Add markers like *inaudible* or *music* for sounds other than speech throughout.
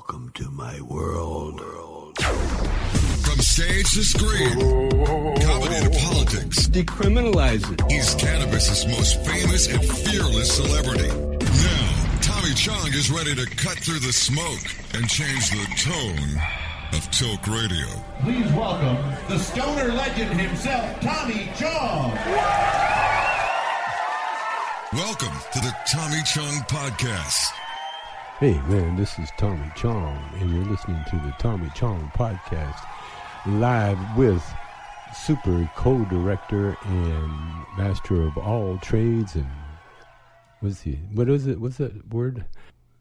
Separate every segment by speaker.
Speaker 1: Welcome to my world.
Speaker 2: From stage to screen, comedy to politics,
Speaker 1: Decriminalize it.
Speaker 2: he's cannabis's most famous and fearless celebrity. Now, Tommy Chong is ready to cut through the smoke and change the tone of Talk Radio.
Speaker 3: Please welcome the stoner legend himself, Tommy Chong.
Speaker 2: Welcome to the Tommy Chong Podcast.
Speaker 4: Hey man, this is Tommy Chong, and you're listening to the Tommy Chong podcast live with super co-director and master of all trades and what's he? What is it? What's that word?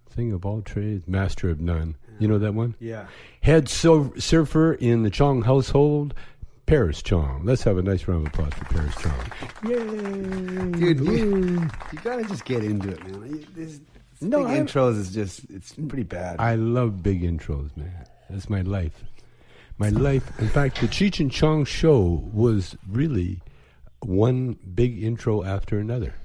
Speaker 4: Thing of all trades, master of none. You know that one?
Speaker 5: Yeah.
Speaker 4: Head sur- surfer in the Chong household, Paris Chong. Let's have a nice round of applause for Paris Chong. Yay!
Speaker 5: Dude, you, you gotta just get into it, man. You- This, this
Speaker 4: No,
Speaker 5: big
Speaker 4: I-
Speaker 5: intros is just, it's pretty bad.
Speaker 4: I love big intros, man. That's my life. My life. In fact, the Cheech and Chong show was really one big intro after another.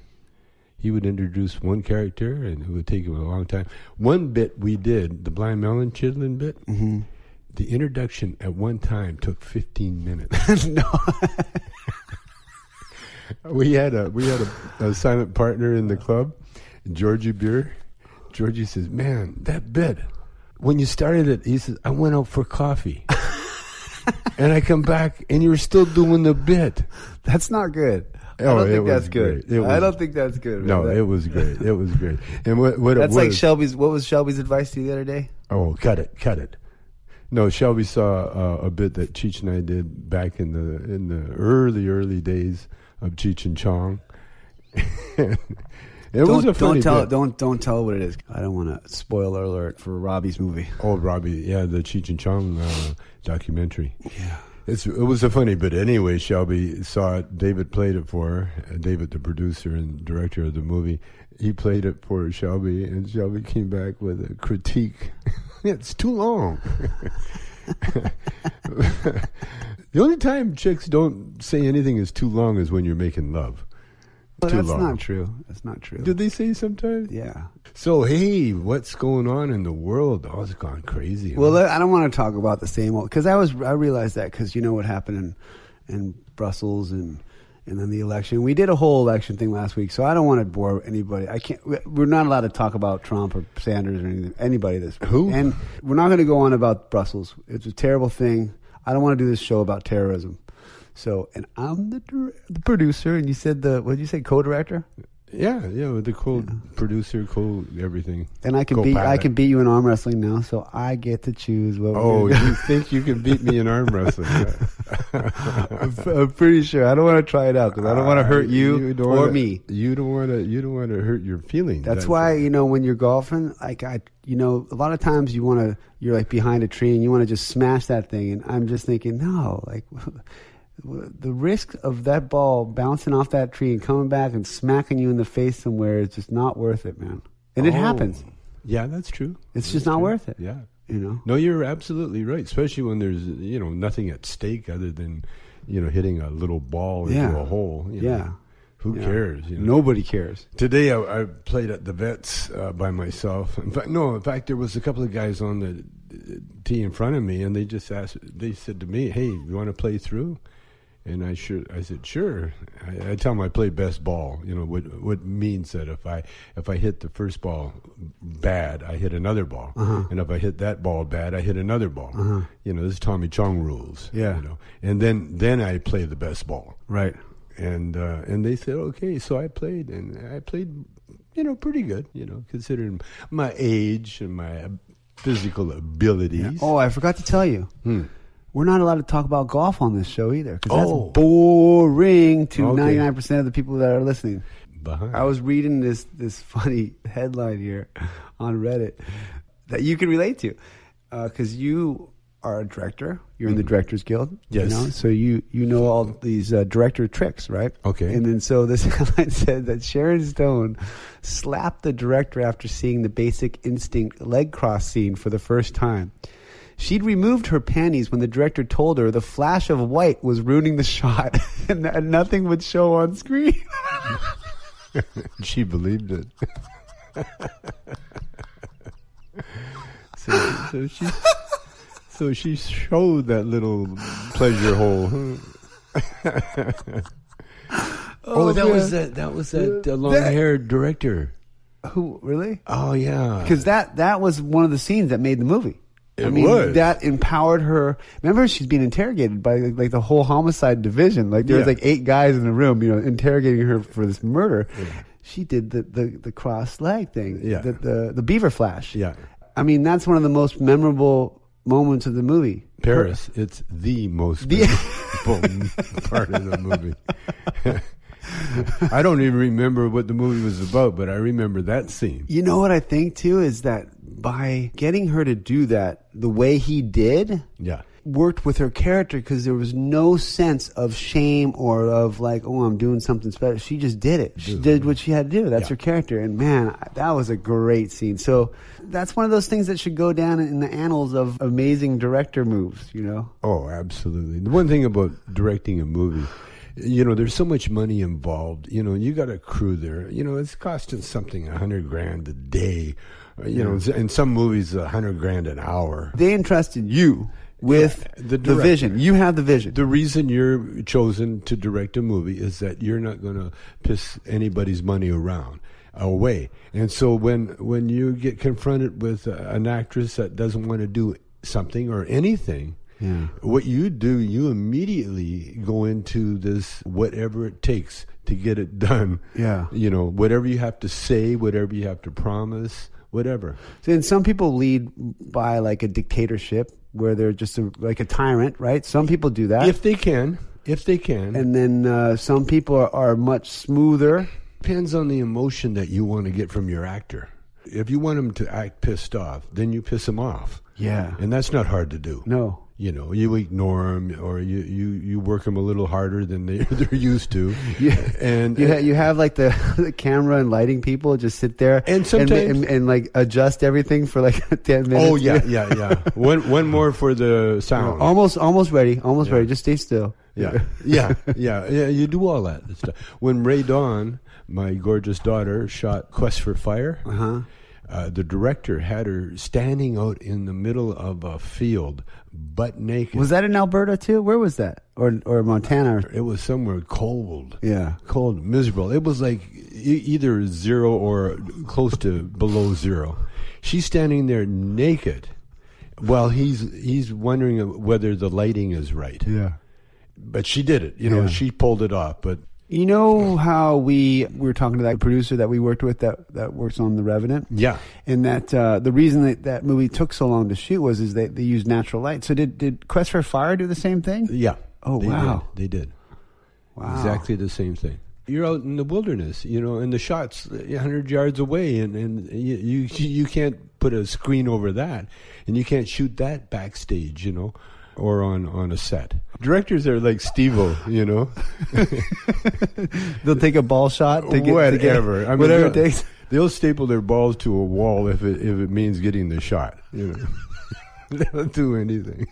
Speaker 4: He would introduce one character, and it would take him a long time. One bit we did, the blind melon chitlin bit. Mm-hmm. The introduction at one time took fifteen minutes. *laughs*
Speaker 5: no.
Speaker 4: we had a we had a, a silent partner in the club, Georgie Beer. Georgie says, "Man, that bit when you started it, he says I went out for coffee, *laughs* and I come back and you were still doing the bit.
Speaker 5: That's not good. I
Speaker 4: Oh,
Speaker 5: don't think that's good.
Speaker 4: It
Speaker 5: I don't think that's good. man.
Speaker 4: No, it was great. It was great. And what what
Speaker 5: That's like Shelby's. What was Shelby's advice to you the other day?
Speaker 4: Oh, cut it, cut it. No, Shelby saw uh, a bit that Cheech and I did back in the in the early early days of Cheech and Chong. *laughs* it
Speaker 5: don't,
Speaker 4: was a funny
Speaker 5: don't tell.
Speaker 4: bit.
Speaker 5: Don't don't tell what it is. I don't want to spoiler alert for Robbie's movie.
Speaker 4: Oh, Robbie, yeah, the Cheech and Chong uh, documentary. Yeah. It's, it was a funny bit. Anyway, Shelby saw it. David played it for her. Uh, David, the producer and director of the movie, he played it for Shelby, and Shelby came back with a critique. *laughs* it's too long. *laughs* the only time chicks don't say anything is too long is when you're making love. Too
Speaker 5: that's
Speaker 4: long.
Speaker 5: not true. That's not true.
Speaker 4: Did they say sometimes?
Speaker 5: yeah.
Speaker 4: So, hey, what's going on in the world? Oh, it's gone crazy.
Speaker 5: Well,
Speaker 4: huh?
Speaker 5: I don't want to talk about the same old because I was I realized that because you know what happened in in Brussels and and then the election. We did a whole election thing last week, so I don't want to bore anybody. I can't. we- We're not allowed to talk about Trump or Sanders or anything, anybody this
Speaker 4: Who?
Speaker 5: and we're not going to go on about Brussels. It's a terrible thing. I don't want to do this show about terrorism. So, and I'm the dir- the producer, and you said the what did you say co-director?
Speaker 4: Yeah, yeah, the co producer, co everything.
Speaker 5: And I can beat I can beat you in arm wrestling now, so I get to choose what.
Speaker 4: Oh, you think you can beat me in arm wrestling? *laughs*
Speaker 5: I'm, I'm pretty sure. I don't want to try it out because I don't want to hurt you,
Speaker 4: don't
Speaker 5: or
Speaker 4: wanna-
Speaker 5: me.
Speaker 4: You don't want to. You don't want to hurt your feelings.
Speaker 5: That's why you know when you're golfing, like I, you know, a lot of times you want to, you're like behind a tree and you want to just smash that thing, and I'm just thinking, no, like *laughs* the risk of that ball bouncing off that tree and coming back and smacking you in the face somewhere is just not worth it, man. And it
Speaker 4: Oh,
Speaker 5: happens.
Speaker 4: Yeah, that's true.
Speaker 5: It's
Speaker 4: That's
Speaker 5: just not
Speaker 4: true.
Speaker 5: worth it.
Speaker 4: Yeah.
Speaker 5: You know.
Speaker 4: No, you're absolutely right. Especially when there's you know nothing at stake other than you know hitting a little ball into
Speaker 5: Yeah.
Speaker 4: a hole. you know.
Speaker 5: Yeah.
Speaker 4: Who
Speaker 5: Yeah.
Speaker 4: cares? You know?
Speaker 5: Nobody cares.
Speaker 4: Today I, I played at the vets uh, by myself. In fact, no, in fact there was a couple of guys on the uh, tee in front of me, and they just asked. They said to me, "Hey, you want to play through?" And I sure I said sure. I, I tell them I play best ball. You know what what means that if I if I hit the first ball bad, I hit another ball,
Speaker 5: Uh-huh.
Speaker 4: and if I hit that ball bad, I hit another ball. You know this is Tommy Chong rules.
Speaker 5: Yeah.
Speaker 4: You know, and then then I play the best ball
Speaker 5: Right.
Speaker 4: and uh, and they said okay so i played and i played you know pretty good you know considering my age and my physical abilities
Speaker 5: Oh, I forgot to tell you.
Speaker 4: Hmm.
Speaker 5: We're not allowed to talk about golf on this show either because that's
Speaker 4: Oh.
Speaker 5: boring to
Speaker 4: Okay.
Speaker 5: ninety nine percent of the people that are listening.
Speaker 4: behind
Speaker 5: I was reading this this funny *laughs* headline here on Reddit that you can relate to because you are a director. You're in the Directors Guild.
Speaker 4: Yes.
Speaker 5: You know? So you you know all these uh, director tricks, right?
Speaker 4: Okay.
Speaker 5: And then so this *laughs* headline said that Sharon Stone slapped the director after seeing the Basic Instinct leg cross scene for the first time. She'd removed her panties when the director told her the flash of white was ruining the shot *laughs* and that nothing would show on screen. *laughs*
Speaker 4: she believed it *laughs* so, So she, so she showed that little pleasure hole. oh, that was that. That was that
Speaker 5: Yeah,
Speaker 4: uh, long-haired director.
Speaker 5: Who really?
Speaker 4: Oh yeah,
Speaker 5: Because that that was one of the scenes that made the movie. I mean,
Speaker 4: was.
Speaker 5: that empowered her. Remember, she's being interrogated by like, like the whole homicide division. Like there was
Speaker 4: Yeah.
Speaker 5: like eight guys in the room, you know, interrogating her for this murder. She did the the, the cross leg thing.
Speaker 4: Yeah.
Speaker 5: the, the the beaver flash.
Speaker 4: Yeah.
Speaker 5: I mean, that's one of the most memorable moments of the movie.
Speaker 4: Paris. It's the most
Speaker 5: The-
Speaker 4: memorable *laughs* part of the movie. *laughs* I don't even remember what the movie was about, but I remember that scene.
Speaker 5: You know what I think too is that by getting her to do that the way he did,
Speaker 4: Yeah.
Speaker 5: worked with her character because there was no sense of shame or of like, oh, I'm doing something special. She just did it. She did what she had to do. That's
Speaker 4: Yeah.
Speaker 5: her character. And man, that was a great scene. So that's one of those things that should go down in the annals of amazing director moves, you know?
Speaker 4: Oh, absolutely. The one thing about directing a movie, you know, there's so much money involved. You know, you got a crew there. You know, it's costing something a hundred grand a day. Uh, You know, in some movies, a hundred grand an hour.
Speaker 5: They entrusted you with
Speaker 4: Yeah, the
Speaker 5: the, vision. You have the vision.
Speaker 4: The reason you're chosen to direct a movie is that you're not going to piss anybody's money around away. And so when when you get confronted with an actress that doesn't want to do something or anything,
Speaker 5: Yeah.
Speaker 4: what you do, you immediately go into this whatever it takes to get it done.
Speaker 5: Yeah.
Speaker 4: You know, whatever you have to say, whatever you have to promise, whatever.
Speaker 5: And some people lead by like a dictatorship where they're just a, like a tyrant, right? Some people do that.
Speaker 4: If they can, if they can.
Speaker 5: and then uh, some people are, are much smoother.
Speaker 4: Depends on the emotion that you want to get from your actor. If you want them to act pissed off, then you piss them off.
Speaker 5: Yeah.
Speaker 4: And that's not hard to do.
Speaker 5: No.
Speaker 4: You know, you ignore them or you, you, you work them a little harder than they, *laughs* they're used to.
Speaker 5: Yeah.
Speaker 4: And,
Speaker 5: You, ha- you have like the, *laughs* the camera and lighting people just sit there
Speaker 4: And sometimes-
Speaker 5: and, and, like adjust everything for like *laughs* 10 minutes.
Speaker 4: oh, yeah, yeah, yeah. one, one more for the sound.
Speaker 5: Almost, almost ready. Almost ready. Just stay still.
Speaker 4: Yeah, yeah, yeah, yeah. You do all that stuff. When Rae Dawn, my gorgeous daughter, shot Quest for Fire,
Speaker 5: Uh-huh.
Speaker 4: Uh, the director had her standing out in the middle of a field, butt naked.
Speaker 5: Was that in Alberta too? Where was that? Or, or Montana?
Speaker 4: It was somewhere cold.
Speaker 5: Yeah.
Speaker 4: cold, miserable. It was like e- either zero or close to below zero. She's standing there naked, while he's he's wondering whether the lighting is right.
Speaker 5: Yeah.
Speaker 4: But she did it. You know,
Speaker 5: Yeah.
Speaker 4: she pulled it off. But
Speaker 5: You know how we we were talking to that producer that we worked with that that works on The Revenant.
Speaker 4: yeah,
Speaker 5: and that uh, the reason that that movie took so long to shoot was is they they used natural light. So did did Quest for Fire do the same thing?
Speaker 4: Yeah.
Speaker 5: Oh,
Speaker 4: they
Speaker 5: wow.
Speaker 4: Did. They did.
Speaker 5: Wow.
Speaker 4: Exactly the same thing. You're out in the wilderness, you know, and the shot's hundred yards away, and and you, you you can't put a screen over that, and you can't shoot that backstage, you know, or on on a set. Directors are like Steve-O, you know, *laughs*
Speaker 5: They'll take a ball shot to get to get-
Speaker 4: whatever. I mean,
Speaker 5: whatever it
Speaker 4: they'll-
Speaker 5: takes.
Speaker 4: They'll staple their balls to a wall if it if it means getting the shot. You know, *laughs* *laughs* they'll do anything.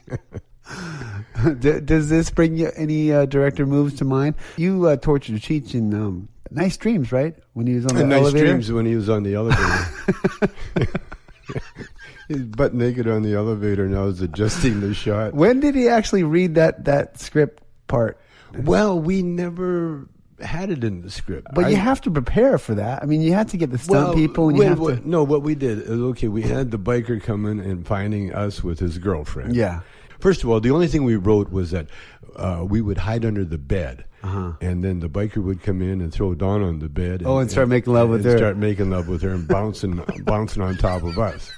Speaker 5: D- Does this bring you any uh, director moves to mind? You uh, tortured Cheech in um, Nice Dreams, right? When he was on the
Speaker 4: And nice
Speaker 5: elevator.
Speaker 4: dreams when he was on the elevator. He's butt naked on the elevator now. Is adjusting the shot. *laughs*
Speaker 5: When did he actually read that that script part?
Speaker 4: Well, we never had it in the script.
Speaker 5: But
Speaker 4: I-
Speaker 5: you have to prepare for that. I mean, you have to get the stunt
Speaker 4: well,
Speaker 5: people, and you have
Speaker 4: what-
Speaker 5: to.
Speaker 4: No, what we did is okay. We had the biker coming and finding us with his girlfriend.
Speaker 5: Yeah.
Speaker 4: First of all, the only thing we wrote was that uh, we would hide under the bed,
Speaker 5: Uh-huh.
Speaker 4: and then the biker would come in and throw Dawn on the bed.
Speaker 5: Oh, and start making love with
Speaker 4: and
Speaker 5: her.
Speaker 4: Start making love with her and bouncing, *laughs* bouncing on top of us.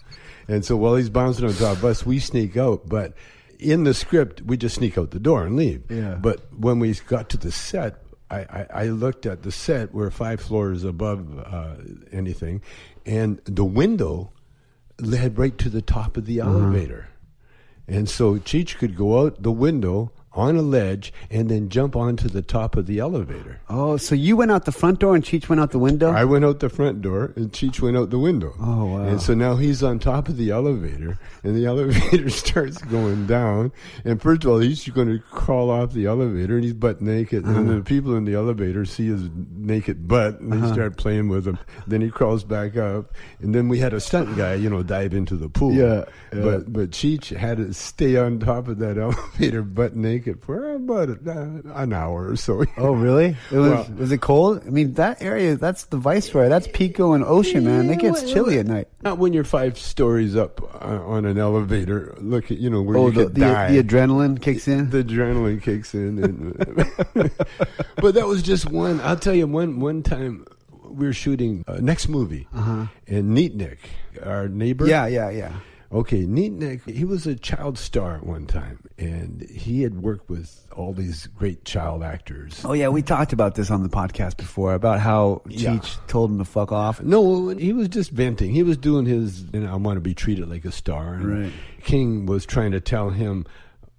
Speaker 4: And so while he's bouncing on top of us, we sneak out. But in the script, we just sneak out the door and leave.
Speaker 5: Yeah.
Speaker 4: But when we got to the set, I, I, I looked at the set. We're five floors above uh, anything, and the window led right to the top of the
Speaker 5: Uh-huh.
Speaker 4: elevator. And so Cheech could go out the window on a ledge and then jump onto the top of the elevator.
Speaker 5: Oh, so you went out the front door and Cheech went out the window?
Speaker 4: I went out the front door and Cheech went out the window.
Speaker 5: Oh, wow.
Speaker 4: And so now he's on top of the elevator and the *laughs* elevator starts going down. And first of all, he's going to crawl off the elevator and he's butt naked. And
Speaker 5: Uh-huh.
Speaker 4: the people in the elevator see his naked butt and they start playing with him. Then he crawls back up. And then we had a stunt guy, you know, dive into the pool.
Speaker 5: Yeah, yeah.
Speaker 4: But, but Cheech had to stay on top of that *laughs* elevator butt naked for about uh, an hour or so. *laughs*
Speaker 5: Oh, really? It was
Speaker 4: Well-
Speaker 5: was it cold? I mean, that area, that's the Viceroy. That's Pico and Ocean, man. It gets chilly at night.
Speaker 4: Not when you're five stories up uh, on an elevator. Look at you know where
Speaker 5: Oh,
Speaker 4: you
Speaker 5: the,
Speaker 4: could
Speaker 5: the,
Speaker 4: die.
Speaker 5: the adrenaline kicks in?
Speaker 4: The adrenaline kicks in, and, *laughs* but that was just one. I'll tell you one. One time we were shooting uh, next movie, and Neat Nick, our neighbor.
Speaker 5: Uh-huh. yeah, yeah, yeah.
Speaker 4: Okay, Neat Nick, he was a child star at one time, and he had worked with all these great child actors.
Speaker 5: Oh, yeah, we talked about this on the podcast before about how
Speaker 4: Yeah.
Speaker 5: Cheech told him to fuck off.
Speaker 4: No, he was just venting. He was doing his, and I want to be treated like a star. And
Speaker 5: Right.
Speaker 4: King was trying to tell him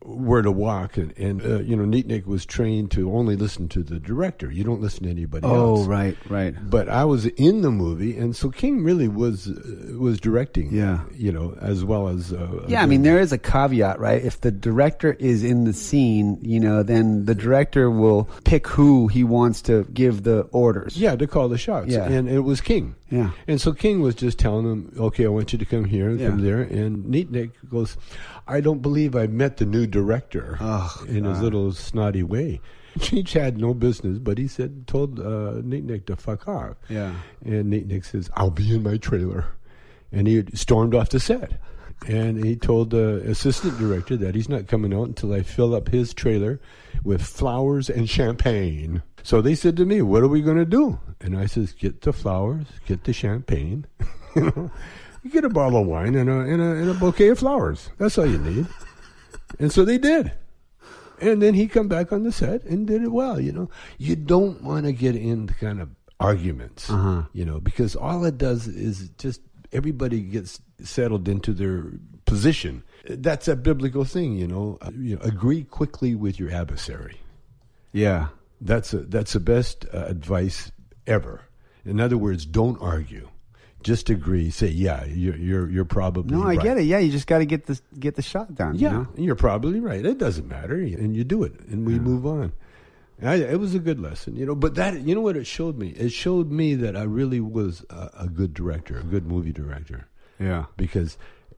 Speaker 4: where to walk, and, and uh, you know, Neat Nick was trained to only listen to the director. You don't listen to anybody
Speaker 5: Oh,
Speaker 4: else.
Speaker 5: right, right.
Speaker 4: But I was in the movie, and so King really was uh, was directing.
Speaker 5: Yeah.
Speaker 4: you know, as well as uh,
Speaker 5: Yeah, I mean, there is a caveat, right? If the director is in the scene, you know, then the director will pick who he wants to give the orders.
Speaker 4: Yeah, to call the shots.
Speaker 5: Yeah.
Speaker 4: And it was King.
Speaker 5: Yeah.
Speaker 4: And so King was just telling him, okay, I want you to come here and come there. And Neat Nick goes, I don't believe I met the new director
Speaker 5: Oh,
Speaker 4: in his little snotty way. Cheech had no business, but he said, told uh, Neat Nick to fuck off.
Speaker 5: Yeah.
Speaker 4: And Neat Nick says, I'll be in my trailer. And he stormed off the set. And he told the assistant director that he's not coming out until I fill up his trailer with flowers and champagne. So they said to me, What are we going to do? And I says, Get the flowers, get the champagne. *laughs* you know, you get a bottle of wine and a, and, a, and a bouquet of flowers. That's all you need. and so they did. And then he come back on the set and did it well. You know, you don't want to get into kind of arguments,
Speaker 5: Uh-huh.
Speaker 4: you know, because all it does is just everybody gets settled into their position. That's a biblical thing, you know. Uh, you know agree quickly with your adversary.
Speaker 5: Yeah.
Speaker 4: That's a, that's the best uh, advice ever. In other words, don't argue. Just agree. Say, yeah, you're you're, you're probably
Speaker 5: No, I
Speaker 4: right.
Speaker 5: get it. Yeah, you just got to get the get the shot done. you
Speaker 4: Yeah,
Speaker 5: know?
Speaker 4: you're probably right. It doesn't matter, and you do it, and we move on. I, it was a good lesson, you know. But that, you know, what it showed me? It showed me that I really was a, a good director, a good movie director,
Speaker 5: yeah.
Speaker 4: because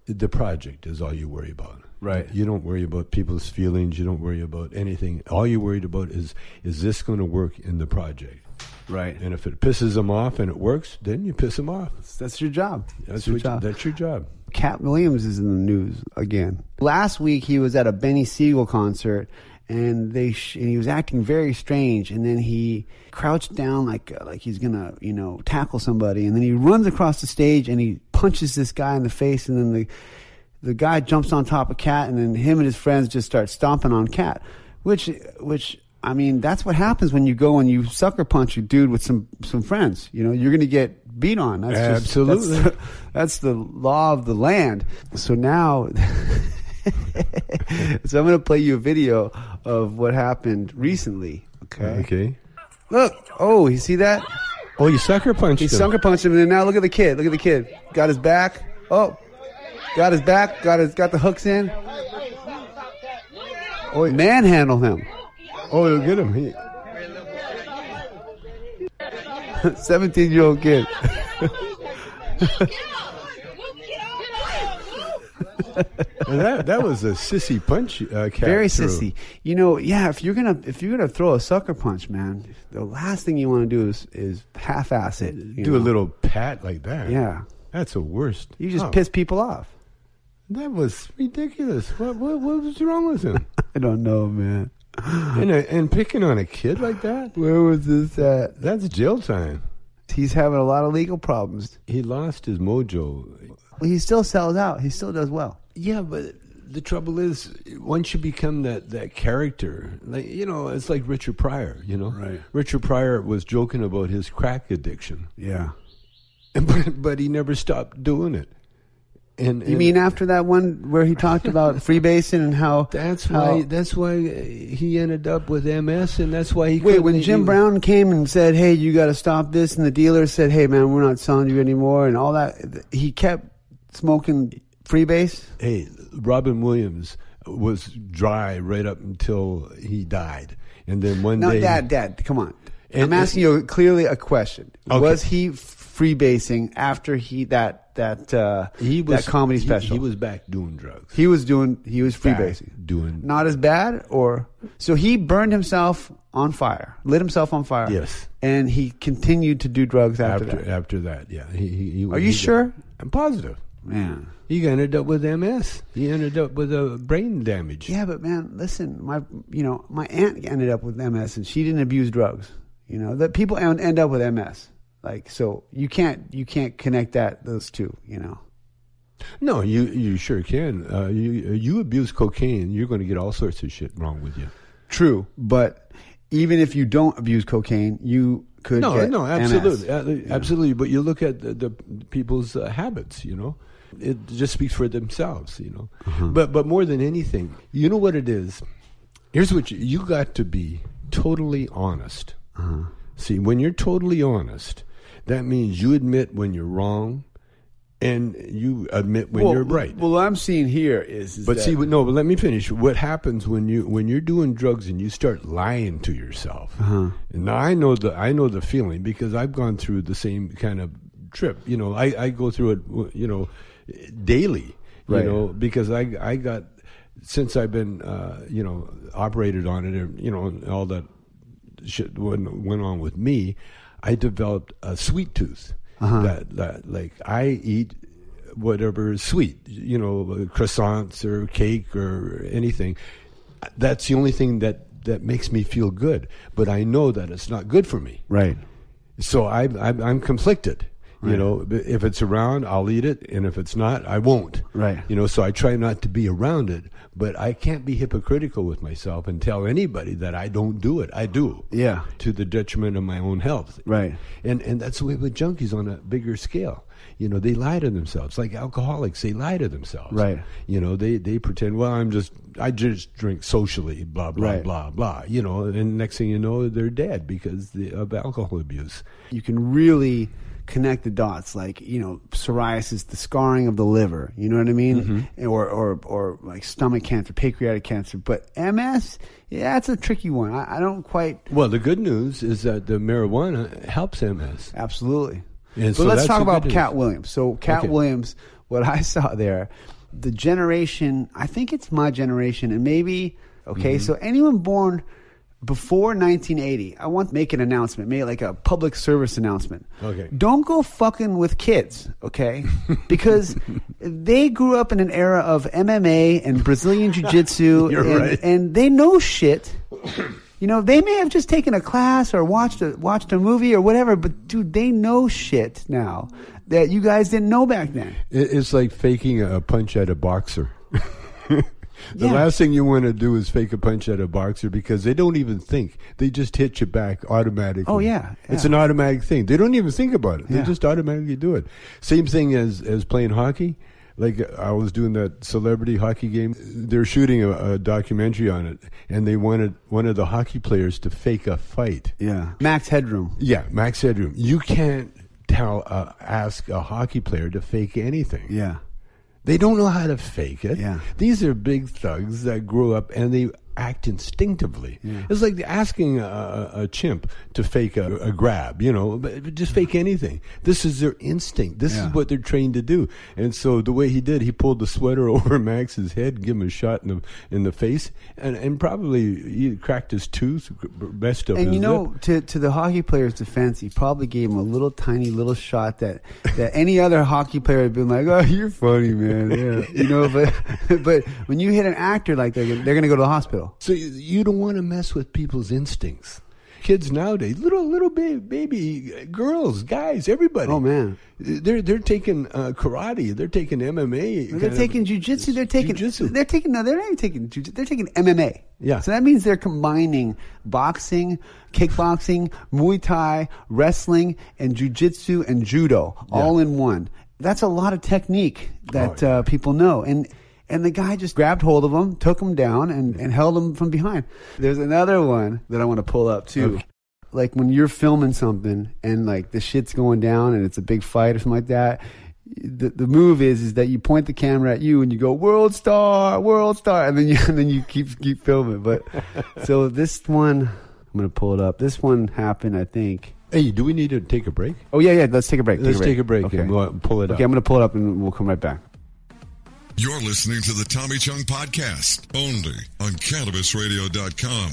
Speaker 4: the project is all you worry about.
Speaker 5: Right.
Speaker 4: You don't worry about people's feelings. You don't worry about anything. All you're worried about is is this going to work in the project?
Speaker 5: Right.
Speaker 4: And if it pisses them off and it works, then you piss them off.
Speaker 5: That's your job.
Speaker 4: That's,
Speaker 5: your job.
Speaker 4: You, that's your job.
Speaker 5: Katt Williams is in the news again. Last week he was at a Benny Siegel concert and they sh- and he was acting very strange and then he crouched down like uh, like he's going to, you know, tackle somebody and then he runs across the stage and he punches this guy in the face and then the the guy jumps on top of Katt and then him and his friends just start stomping on Katt, which which I mean, that's what happens when you go and you sucker punch a dude with some some friends. You know, you're going to get beat on. That's just-
Speaker 4: Absolutely.
Speaker 5: that's, *laughs* that's the law of the land. So now, *laughs* *laughs* so I'm going to play you a video of what happened recently. Okay.
Speaker 4: Okay.
Speaker 5: Look. Oh, you see that?
Speaker 4: Oh, you sucker punched
Speaker 5: He
Speaker 4: him.
Speaker 5: He sucker punched him, and then now look at the kid. Look at the kid. Got his back. Oh, got his back. Got his got the hooks in. Oh, manhandle him.
Speaker 4: Oh, look get him. He, *laughs*
Speaker 5: 17 year old kid. *laughs*
Speaker 4: That that was a sissy punch. Uh,
Speaker 5: Very
Speaker 4: threw.
Speaker 5: sissy. You know, yeah. If you're gonna if you're gonna throw a sucker punch, man, the last thing you want to do is is half ass it.
Speaker 4: Do
Speaker 5: know?
Speaker 4: a little pat like that.
Speaker 5: Yeah.
Speaker 4: that's the worst.
Speaker 5: You just
Speaker 4: Oh,
Speaker 5: piss people off.
Speaker 4: That was ridiculous. What what what was wrong with him? *laughs*
Speaker 5: I don't know, man.
Speaker 4: and a, and picking on a kid like that?
Speaker 5: Where was this at?
Speaker 4: That's jail time.
Speaker 5: He's having a lot of legal problems.
Speaker 4: He lost his mojo.
Speaker 5: Well, he still sells out. He still does well.
Speaker 4: Yeah, but the trouble is, once you become that that character, like you know, it's like Richard Pryor. You know,
Speaker 5: Right.
Speaker 4: Richard Pryor was joking about his crack addiction.
Speaker 5: Yeah. *laughs*
Speaker 4: but, but he never stopped doing it. And,
Speaker 5: You mean after that one where he talked *laughs* about freebasing and how
Speaker 4: that's
Speaker 5: how-
Speaker 4: why that's why he ended up with MS, and that's why he.
Speaker 5: Wait, when Jim Brown came and said, "Hey, you got to stop this," and the dealer said, "Hey, man, we're not selling you anymore," and all that, he kept smoking freebase.
Speaker 4: Hey, Robin Williams was dry right up until he died, and then one
Speaker 5: No,
Speaker 4: day, No,
Speaker 5: Dad, Dad, come on.
Speaker 4: And-
Speaker 5: I'm asking you clearly a question.
Speaker 4: Okay.
Speaker 5: Was he freebasing after he that that uh,
Speaker 4: he was
Speaker 5: that comedy
Speaker 4: he-
Speaker 5: special?
Speaker 4: He, was back doing drugs.
Speaker 5: He was doing. He was
Speaker 4: Back
Speaker 5: freebasing.
Speaker 4: doing
Speaker 5: Not as bad, or so he burned himself on fire, lit himself on fire.
Speaker 4: Yes.
Speaker 5: and he continued to do drugs after,
Speaker 4: after
Speaker 5: that.
Speaker 4: after that. Yeah, he, he, he-
Speaker 5: Are you
Speaker 4: he-
Speaker 5: sure?
Speaker 4: I'm positive.
Speaker 5: Man.
Speaker 4: He ended up with MS. He ended up with a brain damage.
Speaker 5: Yeah, but man, listen, my you know my aunt ended up with MS and she didn't abuse drugs. You know that people end end up with MS. Like so, you can't you can't connect that those two. You know.
Speaker 4: No, you you sure can. Uh, you you abuse cocaine, you're going to get all sorts of shit wrong with you.
Speaker 5: True, but even if you don't abuse cocaine, you could
Speaker 4: No,
Speaker 5: get
Speaker 4: no,
Speaker 5: MS.
Speaker 4: absolutely, Uh, absolutely. But you look at the, the people's uh, habits. You know, it just speaks for themselves. You know,
Speaker 5: Uh-huh.
Speaker 4: but but more than anything, you know what it is. Here's what you, you got to be totally honest.
Speaker 5: Uh-huh.
Speaker 4: See, when you're totally honest, that means you admit when you're wrong, and you admit when
Speaker 5: well,
Speaker 4: you're right.
Speaker 5: Well, what I'm seeing here is, is
Speaker 4: But see, no. But let me finish. What happens when you when you're doing drugs and you start lying to yourself?
Speaker 5: Uh-huh.
Speaker 4: And now I know the I know the feeling because I've gone through the same kind of trip. You know, I, I go through it. You know, daily.
Speaker 5: Right.
Speaker 4: You know, because I I got since I've been uh, you know operated on it. and, You know, all that shit went, went on with me. I developed a sweet tooth.
Speaker 5: Uh-huh.
Speaker 4: That that like I eat whatever is sweet, you know, croissants or cake or anything. That's the only thing that that makes me feel good. But I know that it's not good for me.
Speaker 5: right.
Speaker 4: So I, I I'm conflicted. You know, if it's around, I'll eat it, and if it's not, I won't.
Speaker 5: Right.
Speaker 4: You know, so I try not to be around it, but I can't be hypocritical with myself and tell anybody that I don't do it. I do.
Speaker 5: Yeah.
Speaker 4: To the detriment of my own health.
Speaker 5: Right.
Speaker 4: And and that's the way with junkies on a bigger scale. You know, they lie to themselves. Like alcoholics, they lie to themselves.
Speaker 5: Right.
Speaker 4: You know, they they pretend, well, I'm just I just drink socially, blah blah
Speaker 5: Right.
Speaker 4: blah blah. You know, and next thing you know, they're dead because of alcohol abuse.
Speaker 5: you can really connect the dots like you know psoriasis the scarring of the liver you know what i mean
Speaker 4: Mm-hmm.
Speaker 5: or or or like stomach cancer pancreatic cancer but ms yeah that's a tricky one i, I don't quite
Speaker 4: Well, the good news is that the marijuana helps MS.
Speaker 5: absolutely
Speaker 4: And
Speaker 5: but
Speaker 4: so
Speaker 5: let's talk about katt
Speaker 4: news.
Speaker 5: williams so katt
Speaker 4: Okay.
Speaker 5: williams what i saw there the generation i think it's my generation and maybe okay
Speaker 4: Mm-hmm.
Speaker 5: so anyone born before 1980 i want to make an announcement make like a public service announcement
Speaker 4: Okay.
Speaker 5: don't go fucking with kids, okay? *laughs* Because they grew up in an era of MMA and Brazilian Jiu Jitsu, *laughs* and,
Speaker 4: right.
Speaker 5: and they know shit. You know, they may have just taken a class or watched a watched a movie or whatever, but dude, they know shit now that you guys didn't know back then.
Speaker 4: It's like faking a punch at a boxer. *laughs* the
Speaker 5: Yeah.
Speaker 4: last thing you want to do is fake a punch at a boxer because they don't even think. They just hit you back automatically.
Speaker 5: Oh, yeah,
Speaker 4: It's an automatic thing. They don't even think about it. They
Speaker 5: Yeah.
Speaker 4: just automatically do it. Same thing as, as playing hockey. Like I was doing that celebrity hockey game. They're shooting a, a documentary on it, and they wanted one of the hockey players to fake a fight.
Speaker 5: Yeah, Max Headroom.
Speaker 4: Yeah, Max Headroom. You can't tell, uh, ask a hockey player to fake anything.
Speaker 5: Yeah,
Speaker 4: They don't know how to fake it.
Speaker 5: Yeah.
Speaker 4: These are big thugs that grew up and they act instinctively.
Speaker 5: Yeah.
Speaker 4: It's like asking a, a, chimp to fake a, a grab, you know, just fake anything. This is their instinct. This
Speaker 5: Yeah.
Speaker 4: is what they're trained to do. And so the way he did, he pulled the sweater *laughs* over Max's head, give him a shot in the in the face, and, and probably he cracked his tooth, messed up
Speaker 5: and you know,
Speaker 4: lip.
Speaker 5: to to the hockey player's defense, he probably gave him a little tiny little shot that that any other hockey player had been like, "Oh, you're funny, man." Yeah, *laughs* you know. But but when you hit an actor like that, they're going to go to the hospital.
Speaker 4: So you, you don't want to mess with people's instincts. Kids nowadays, little little baby, baby girls, guys, everybody.
Speaker 5: Oh, man.
Speaker 4: they're they're taking uh, karate, they're taking MMA,
Speaker 5: They're
Speaker 4: of-
Speaker 5: taking jujitsu. They're taking.
Speaker 4: Jiu-jitsu.
Speaker 5: They're taking. No, they're not even taking jujitsu. They're taking MMA.
Speaker 4: Yeah.
Speaker 5: So that means they're combining boxing, kickboxing, Muay Thai, wrestling, and jujitsu and judo all in one. that's a lot of technique that
Speaker 4: Oh, yeah.
Speaker 5: uh, people know. And and the guy just grabbed hold of him, took him down, and, and held him from behind. There's another one that I want to pull up too.
Speaker 4: Okay.
Speaker 5: Like when you're filming something and like the shit's going down and it's a big fight or something like that. The, the move is is that you point the camera at you and you go world star world star and then you *laughs* and then you keep keep filming but *laughs* so this one I'm gonna pull it up this one happened I think
Speaker 4: Hey, do we need to take a break?
Speaker 5: oh yeah yeah let's take a break
Speaker 4: Let's take a break
Speaker 5: okay
Speaker 4: and we'll pull it
Speaker 5: okay
Speaker 4: up.
Speaker 5: I'm gonna pull it up and we'll come right back
Speaker 2: You're listening to the Tommy Chong Podcast, only on CannabisRadio.com.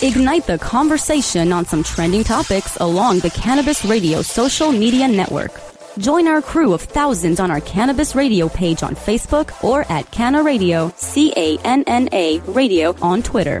Speaker 6: Ignite the conversation on some trending topics along the Cannabis Radio social media network. Join our crew of thousands on our Cannabis Radio page on Facebook or at Canna Radio, C-A-N-N-A Radio on Twitter.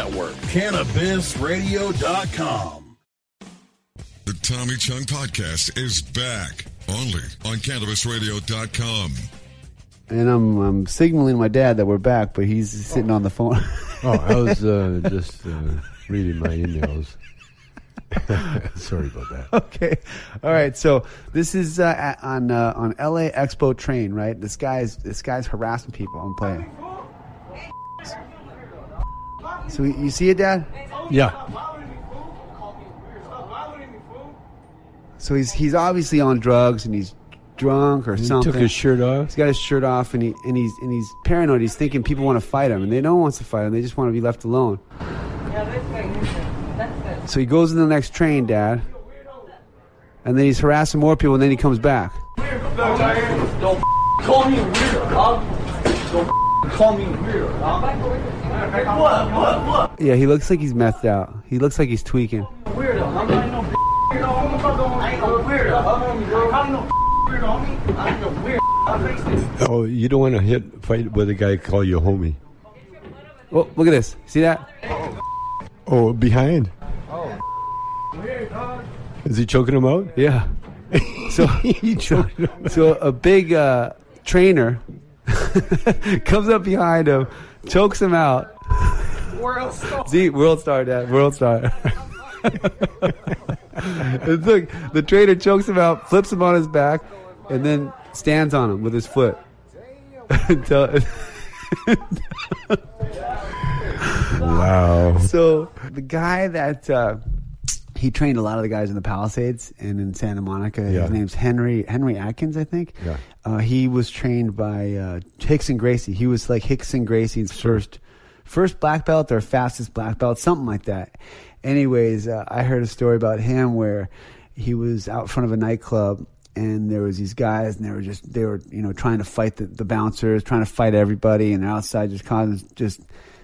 Speaker 7: CannabisRadio.com.
Speaker 2: The Tommy Chong Podcast is back, only on CannabisRadio.com.
Speaker 5: and I'm I'm signaling my dad that we're back but he's sitting on the phone *laughs*
Speaker 4: Oh, I was uh, just uh, reading my emails. *laughs* Sorry about that.
Speaker 5: okay. All right. So this is uh, on uh, on LA Expo train, right? This guy's this guy's harassing people. I'm playing. So you see it, Dad?
Speaker 4: Yeah.
Speaker 5: So he's he's obviously on drugs and he's drunk or something.
Speaker 4: He
Speaker 5: something.
Speaker 4: took his shirt off.
Speaker 5: He's got his shirt off and he and he's and he's paranoid. He's thinking people want to fight him, and they don't want to fight him. They just want to be left alone. So he goes in the next train, Dad, and then he's harassing more people, and then he comes back.
Speaker 8: Don't call me weirdo. Don't call me weirdo,
Speaker 5: Yeah, he looks like he's methed out. He looks like he's tweaking.
Speaker 8: Weirdo. I'm not no weirdo. I'm I ain't no weirdo. I'm no weirdo. I ain't no weirdo. I fixed it.
Speaker 4: Oh, you don't want to hit fight with a guy call you homie.
Speaker 5: Oh, look at this. See that?
Speaker 4: Oh, behind. Is he choking him out?
Speaker 5: Yeah. *laughs* So, so, so a big uh, trainer *laughs* comes up behind him, chokes him out.
Speaker 8: World star.
Speaker 5: See, world star, Dad. World star. *laughs* Look, the trainer chokes him out, flips him on his back, and then stands on him with his foot. *laughs* Until- *laughs*
Speaker 4: Wow.
Speaker 5: so the guy that uh, he trained a lot of the guys in the Palisades and in Santa Monica.
Speaker 4: Yeah.
Speaker 5: His name's Henry Henry Akins, I think.
Speaker 4: Yeah.
Speaker 5: Uh, he was trained by uh, Rickson Gracie. He was like Rickson Gracie's first first black belt or fastest black belt, something like that. Anyways, uh, I heard a story about him where he was out front of a nightclub and there was these guys and they were just they were you know trying to fight the, the bouncers, trying to fight everybody, and they're outside just causing just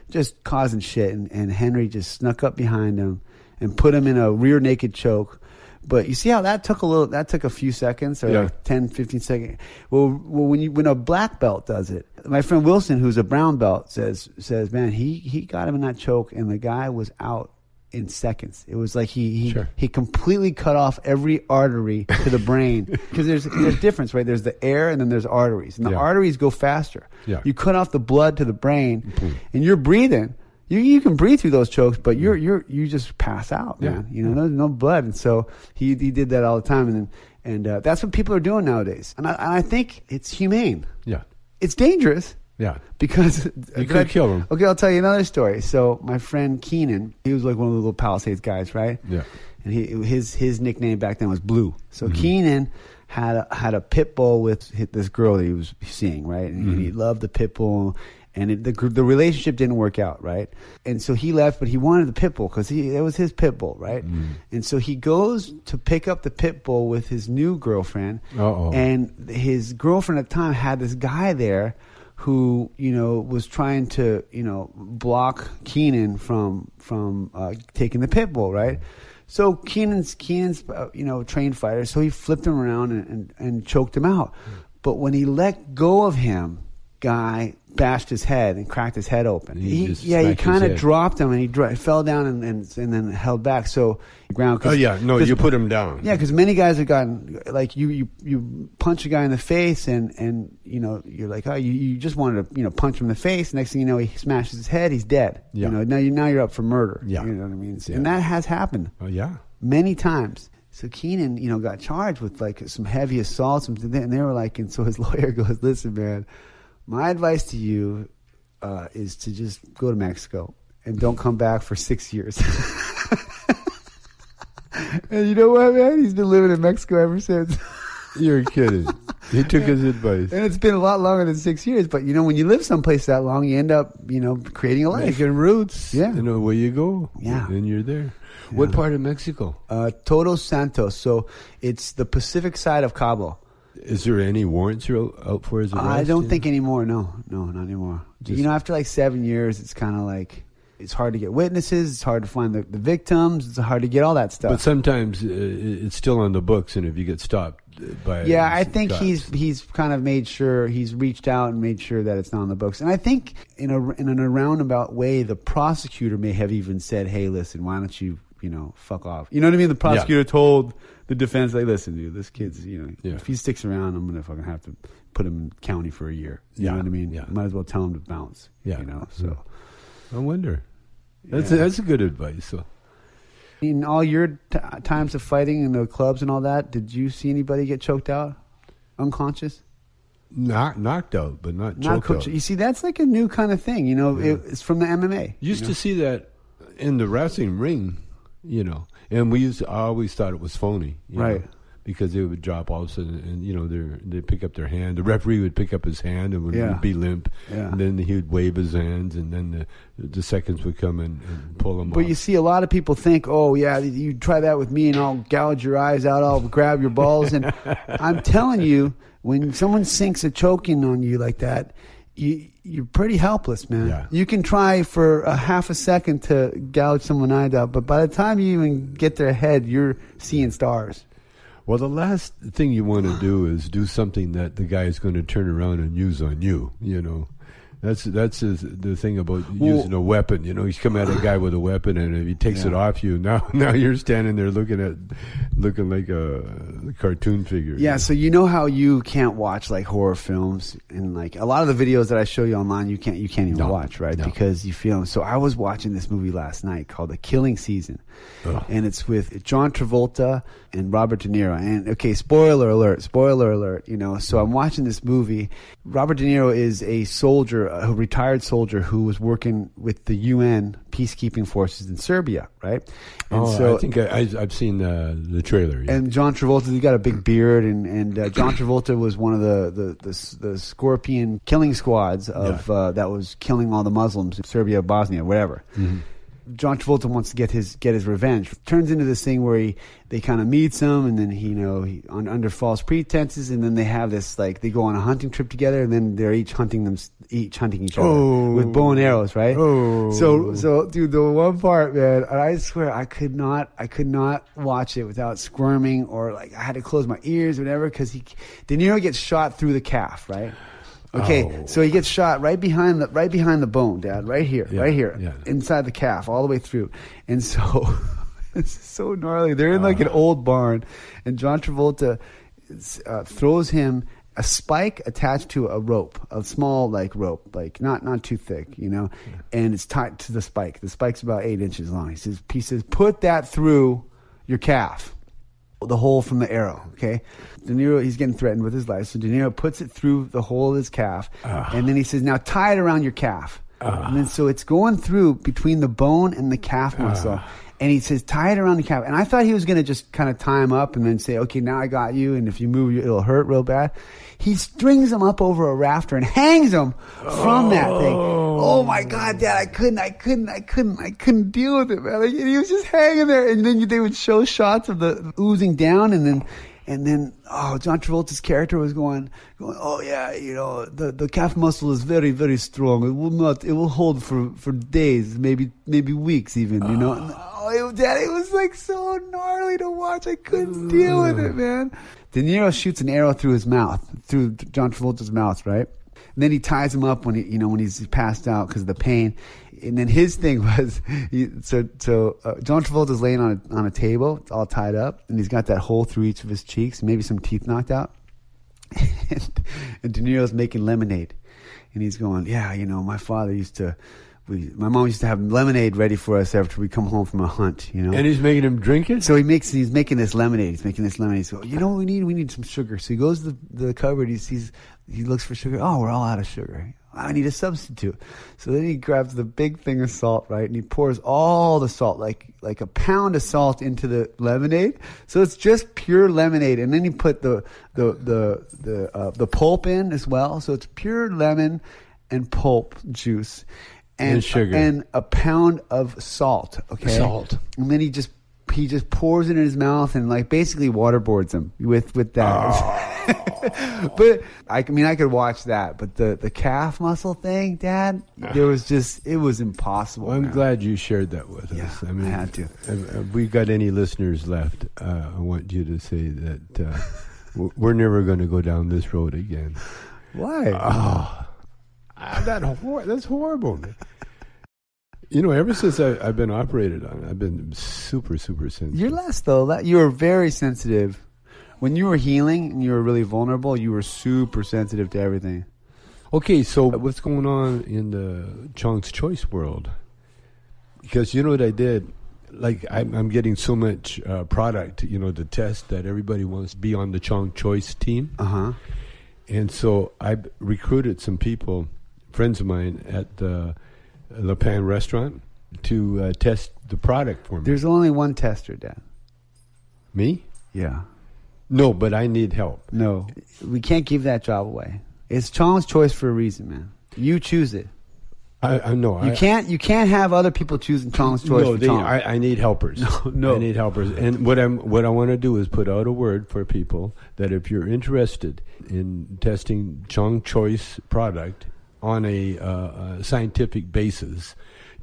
Speaker 5: just causing shit. And, and Henry just snuck up behind him and put him in a rear naked choke. But you see how that took a little, that took a few seconds or
Speaker 4: Yeah.
Speaker 5: like 10, 15 seconds. Well, well, when you, when a black belt does it, my friend Wilson, who's a brown belt says, says, man, he, he got him in that choke and the guy was out in seconds. It was like he, he,
Speaker 4: Sure.
Speaker 5: he completely cut off every artery to the brain *laughs* because there's, there's difference, right? There's the air and then there's arteries and the
Speaker 4: Yeah.
Speaker 5: arteries go faster.
Speaker 4: Yeah.
Speaker 5: You cut off the blood to the brain and you're breathing. You, you can breathe through those chokes, but you're you're you just pass out,
Speaker 4: Yeah.
Speaker 5: man. You know, there's no blood, and so he he did that all the time, and then, and uh, that's what people are doing nowadays. And I, and I think it's humane.
Speaker 4: Yeah.
Speaker 5: It's dangerous,
Speaker 4: Yeah.
Speaker 5: because
Speaker 4: You could kill him.
Speaker 5: Okay, I'll tell you another story. So my friend Keenan, he was like one of the little Palisades guys, right?
Speaker 4: Yeah.
Speaker 5: And he his his nickname back then was Blue. So
Speaker 4: Mm-hmm.
Speaker 5: Keenan had a, had a pit bull with this girl that he was seeing, right? And
Speaker 4: Mm-hmm.
Speaker 5: he loved the pit bull. And it, the the relationship didn't work out, right? And so he left, but he wanted the pit bull because he it was his pit bull, right?
Speaker 4: Mm-hmm.
Speaker 5: And so he goes to pick up the pit bull with his new girlfriend,
Speaker 4: Uh-oh.
Speaker 5: and his girlfriend at the time had this guy there who you know was trying to you know block Keenan from from uh, taking the pit bull, right? So Keenan's Keenan's uh, you know trained fighter, so he flipped him around and, and, and choked him out. But when he let go of him, guy bashed his head and cracked his head open.
Speaker 4: He just
Speaker 5: yeah, he kind of dropped him and he dro- fell down and, and and then held back. So ground.
Speaker 4: Oh yeah, no, you put him down.
Speaker 5: yeah, because many guys have gotten like you, you, you punch a guy in the face, and and you know you're like, oh, you, you just wanted to you know punch him in the face. Next thing you know, he smashes his head, he's dead.
Speaker 4: Yeah.
Speaker 5: You know, now you now you're up for murder.
Speaker 4: Yeah.
Speaker 5: you know what I mean.
Speaker 4: Yeah.
Speaker 5: And that has happened
Speaker 4: Oh yeah.
Speaker 5: many times. So Keenan, you know, got charged with like some heavy assaults, and they were like, and so his *laughs* lawyer goes, listen, man, my advice to you uh, is to just go to Mexico and don't come back for six years. *laughs* and you know what, man? He's been living in Mexico ever since. *laughs*
Speaker 4: You're kidding. he took his advice.
Speaker 5: And it's been a lot longer than six years. But you know, when you live someplace that long, you end up, you know, creating a life.
Speaker 4: Making roots.
Speaker 5: Yeah.
Speaker 4: You know where you go.
Speaker 5: Yeah.
Speaker 4: And you're there. What part of Mexico?
Speaker 5: Uh, Todos Santos. So it's the Pacific side of Cabo.
Speaker 4: Is there any warrants you're out- for his arrest?
Speaker 5: I don't
Speaker 4: Yeah.
Speaker 5: think anymore. No, no, not anymore.
Speaker 4: Just-
Speaker 5: you know, after like seven years, it's kind of like it's hard to get witnesses. It's hard to find the, the victims. It's hard to get all that stuff.
Speaker 4: But sometimes uh, it's still on the books, and if you get stopped uh, by
Speaker 5: yeah, I think
Speaker 4: cops-
Speaker 5: he's he's kind of made sure he's reached out and made sure that it's not on the books. And I think in a in an roundabout way, the prosecutor may have even said, "Hey, listen, why don't you you know fuck off?" You know what I mean? The prosecutor told the defense, like, "Listen, dude, this kid's you know
Speaker 4: Yeah.
Speaker 5: if he sticks around, I'm gonna fucking have to put him in county for a year." You
Speaker 4: Yeah,
Speaker 5: know what I mean?
Speaker 4: yeah.
Speaker 5: Might as well tell him to bounce.
Speaker 4: Yeah.
Speaker 5: you know. Mm-hmm. So
Speaker 4: I wonder. That's
Speaker 5: Yeah.
Speaker 4: that's a good advice. So.
Speaker 5: in all your t- times of fighting in the clubs and all that, did you see anybody get choked out, unconscious?
Speaker 4: Not knocked out, but not,
Speaker 5: Not
Speaker 4: choked
Speaker 5: coach.
Speaker 4: out.
Speaker 5: You see, that's like a new kind of thing. You know, it, it's from the MMA.
Speaker 4: Used
Speaker 5: you
Speaker 4: to see that in the wrestling ring, you know, and we used. To, I always thought it was phony, you
Speaker 5: Right.
Speaker 4: know, because they would drop all of a sudden, and you know, they they pick up their hand. The referee would pick up his hand and would
Speaker 5: Yeah.
Speaker 4: be limp,
Speaker 5: Yeah.
Speaker 4: and then he would wave his hands, and then the the seconds would come and, and pull them
Speaker 5: But
Speaker 4: off.
Speaker 5: you see, a lot of people think, "Oh, yeah, you try that with me, and I'll gouge your eyes out. I'll grab your balls." And *laughs* I'm telling you, when someone sinks a choking on you like that, you you're pretty helpless, man.
Speaker 4: Yeah.
Speaker 5: You can try for a half a second to gouge someone's eyes out, but by the time you even get their head, you're seeing stars.
Speaker 4: Well, the last thing you want to do is do something that the guy is going to turn around and use on you. You know, that's that's his, the thing about using a weapon. You know, he's come at a guy with a weapon, and if he takes it off you, *laughs* now now you're standing there looking at looking like a cartoon figure.
Speaker 5: Yeah, so you know how you can't watch like horror films and like a lot of the videos that I show you online you can't you can't even
Speaker 4: No,
Speaker 5: watch, right?
Speaker 4: no.
Speaker 5: Because you feel so I was watching this movie last night called The Killing Season.
Speaker 4: Ugh.
Speaker 5: And it's with John Travolta and Robert De Niro. And okay, spoiler alert, spoiler alert, you know. So I'm watching this movie. Robert De Niro is a soldier, a retired soldier who was working with the UN peacekeeping forces in Serbia, right? And
Speaker 4: oh, I think I, I, I've seen uh, the trailer. Yeah.
Speaker 5: and John Travolta, he got a big beard, and and uh, John Travolta was one of the the, the, the Scorpion killing squads of
Speaker 4: Yeah.
Speaker 5: uh, that was killing all the Muslims in Serbia, Bosnia, whatever.
Speaker 4: Mm-hmm.
Speaker 5: John Travolta wants to get his get his revenge. Turns into this thing where he they kind of meets him, and then he, you know he on, under false pretenses, and then they have this like they go on a hunting trip together, and then they're each hunting them each hunting each other
Speaker 4: Oh.
Speaker 5: with bow and arrows, right?
Speaker 4: Oh.
Speaker 5: So so dude, the one part, man, and I swear I could not I could not watch it without squirming or like I had to close my ears, or whatever, because he De Niro gets shot through the calf, right? Okay,
Speaker 4: Oh.
Speaker 5: so he gets shot right behind the right behind the bone, Dad, right here,
Speaker 4: Yeah,
Speaker 5: right here,
Speaker 4: yeah.
Speaker 5: inside the calf, all the way through, and so *laughs* it's so gnarly. They're in like an old barn, and John Travolta uh, throws him a spike attached to a rope, a small like rope, like not not too thick, you know, and it's tied to the spike. The spike's about eight inches long. He says, "He says, put that through your calf." The hole from the arrow. Okay, De Niro he's getting threatened with his life, so De Niro puts it through the hole of his calf, and then he says, "Now tie it around your calf." And then so it's going through between the bone and the calf muscle. And he says, tie it around the calf. And I thought he was going to just kind of tie him up and then say, okay, now I got you. And if you move, it'll hurt real bad. He strings him up over a rafter and hangs him from that thing. Oh my God, Dad, I couldn't, I couldn't, I couldn't, I couldn't deal with it, man. He was just hanging there. And then they would show shots of the oozing down and then, and then, oh, John Travolta's character was going, going, oh yeah, you know, the, the calf muscle is very, very strong. It will not, it will hold for, for days, maybe, maybe weeks even, you know. And, ah. oh, it, Dad, it was like so gnarly to watch. I couldn't deal with it, man. De Niro shoots an arrow through his mouth, through John Travolta's mouth, right? And then he ties him up when he, you know, when he's passed out because of the pain. And then his thing *laughs* was, he, so so uh, John Travolta's laying on a, on a table, all tied up, and he's got that hole through each of his cheeks, maybe some teeth knocked out. *laughs* and, and De Niro's making lemonade, and he's going, "Yeah, you know, my father used to, we, my mom used to have lemonade ready for us after we come home from a hunt, you know."
Speaker 4: And he's making him drink it?
Speaker 5: So he makes he's making this lemonade. He's making this lemonade. So you know what we need? We need some sugar. So he goes to the, the cupboard. He sees he looks for sugar. Oh, we're all out of sugar. I need a substitute. So then he grabs the big thing of salt, right, and he pours all the salt, like like a pound of salt into the lemonade. So it's just pure lemonade, and then he put the the the the uh, the pulp in as well. So it's pure lemon and pulp juice. And,
Speaker 4: And sugar.
Speaker 5: and a pound of salt. Okay,
Speaker 4: Salt.
Speaker 5: and then he just he just pours it in his mouth and like basically waterboards him with with that. *laughs* but I mean, I could watch that, but the the calf muscle thing, Dad, there was just it was impossible.
Speaker 4: Well, I'm
Speaker 5: man.
Speaker 4: glad you shared that with
Speaker 5: Yeah,
Speaker 4: us. I mean, I
Speaker 5: had to.
Speaker 4: If, if we got any listeners left, uh, I want you to say that uh, we're never going to go down this road again.
Speaker 5: Why?
Speaker 4: Ah, that hor- that's horrible. You know, ever since I, I've been operated on, I've been super, super sensitive.
Speaker 5: You're less though. That you were very sensitive when you were healing and you were really vulnerable. You were super sensitive to everything.
Speaker 4: Okay, so what's going on in the Chong's Choice world? Because you know what I did? Like, I'm, I'm getting so much uh, product, you know, to test that everybody wants to be on the Chong Choice team.
Speaker 5: Uh huh.
Speaker 4: And so I recruited some people, friends of mine, at the Le Pan restaurant to uh, test the product for me.
Speaker 5: There's only one tester, Dad.
Speaker 4: me?
Speaker 5: Yeah.
Speaker 4: No, but I need help.
Speaker 5: No, we can't give that job away. It's Chong's choice for a reason, man. You choose it.
Speaker 4: I, I know.
Speaker 5: You
Speaker 4: I,
Speaker 5: can't. You can't have other people choosing Chong's choice
Speaker 4: No,
Speaker 5: for
Speaker 4: they,
Speaker 5: Chong.
Speaker 4: I, I need helpers. *laughs*
Speaker 5: No, no.
Speaker 4: I need helpers. And what I'm what I want to do is put out a word for people that if you're interested in testing Chong Choice product on a, uh, scientific basis,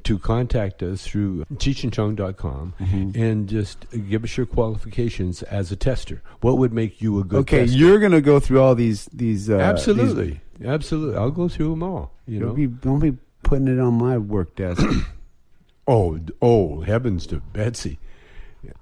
Speaker 4: to contact us through cheechandchong.com
Speaker 5: Mm-hmm.
Speaker 4: and just give us your qualifications as a tester. What would make you a good
Speaker 5: okay,
Speaker 4: tester?
Speaker 5: you're gonna go through all these. These uh,
Speaker 4: Absolutely, absolutely. I'll go through them all. You know.
Speaker 5: be don't be putting it on my work desk. *coughs*
Speaker 4: Oh, oh, heavens to Betsy.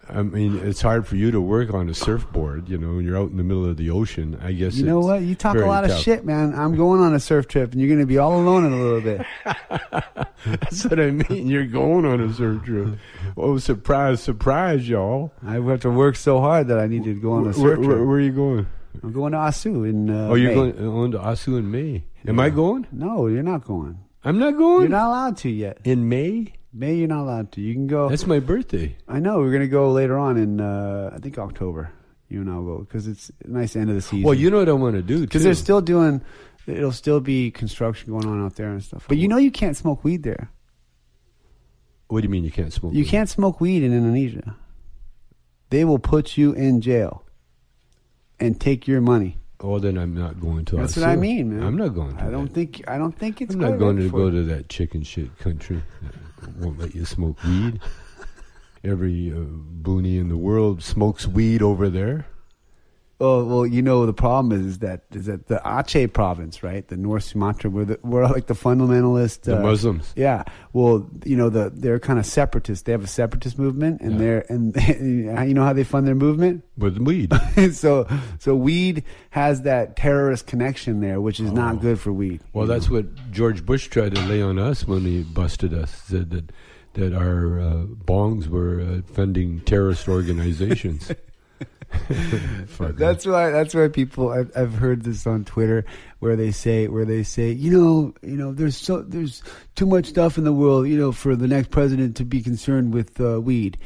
Speaker 4: I mean, it's hard for you to work on a surfboard, you know, when you're out in the middle of the ocean. I guess
Speaker 5: you know what? You talk a lot of shit, man. I'm going on a surf trip, and you're gonna be all alone in a little bit. *laughs*
Speaker 4: That's what I mean. You're going on a surf trip. Oh, surprise, surprise, y'all.
Speaker 5: I have to work so hard that I need to go on a surf
Speaker 4: where,
Speaker 5: trip.
Speaker 4: where are you going?
Speaker 5: I'm going to Asu in. Uh,
Speaker 4: oh, you're
Speaker 5: May.
Speaker 4: going on to Asu in May. Am I going?
Speaker 5: No, you're not going.
Speaker 4: I'm not going.
Speaker 5: You're not allowed to yet.
Speaker 4: in May.
Speaker 5: May, you're not allowed to. You can go.
Speaker 4: That's my birthday.
Speaker 5: I know we're gonna go later on in uh, I think October. You and I'll go because it's a nice end of the season.
Speaker 4: Well, you know what I want to do too.
Speaker 5: because they're still doing. It'll still be construction going on out there and stuff. But you know you can't smoke weed there.
Speaker 4: what do you mean you can't smoke?
Speaker 5: You
Speaker 4: weed?
Speaker 5: can't smoke weed in Indonesia. They will put you in jail and take your money.
Speaker 4: Oh, then I'm not going to.
Speaker 5: That's what I mean, man.
Speaker 4: I'm not going. To
Speaker 5: I don't
Speaker 4: that.
Speaker 5: think. I don't think it's.
Speaker 4: I'm not going to go to that chicken shit country won't let you smoke weed. Every uh, boonie in the world smokes weed over there.
Speaker 5: Oh well, you know the problem is, is that is that the Aceh province, right, the North Sumatra, where the, where like the fundamentalist,
Speaker 4: The
Speaker 5: uh,
Speaker 4: Muslims.
Speaker 5: Yeah, well, you know the they're kind of separatist. They have a separatist movement, and
Speaker 4: Yeah.
Speaker 5: they're and *laughs* you know how they fund their movement.
Speaker 4: With weed. *laughs*
Speaker 5: so so weed has that terrorist connection there, which is not good for weed.
Speaker 4: Oh. Well, that's what George Bush tried to lay on us when he busted us. Said that that our uh, bongs were uh, funding terrorist organizations. *laughs* *laughs*
Speaker 5: That's why. That's why people. I've, I've heard this on Twitter where they say, where they say, you know, you know, there's so there's too much stuff in the world, you know, for the next president to be concerned with uh, weed,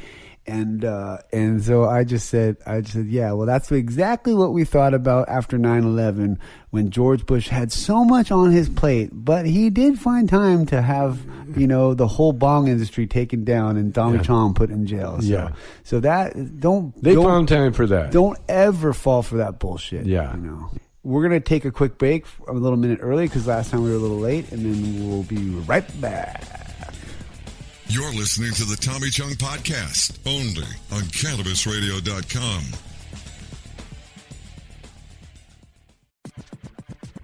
Speaker 5: and uh, and so I just said, I just said, yeah, well, that's exactly what we thought about after 9/11 when George Bush had so much on his plate, but he did find time to have, you know, the whole bong industry taken down and Tommy
Speaker 4: Yeah.
Speaker 5: Chong put in jail. So,
Speaker 4: Yeah.
Speaker 5: So that don't
Speaker 4: They
Speaker 5: don't,
Speaker 4: found time for that.
Speaker 5: don't ever fall for that bullshit.
Speaker 4: Yeah.
Speaker 5: You know. We're gonna take a quick break, a little minute early because last time we were a little late, and then we'll be right back.
Speaker 2: You're listening to the Tommy Chong Podcast, only on CannabisRadio.com.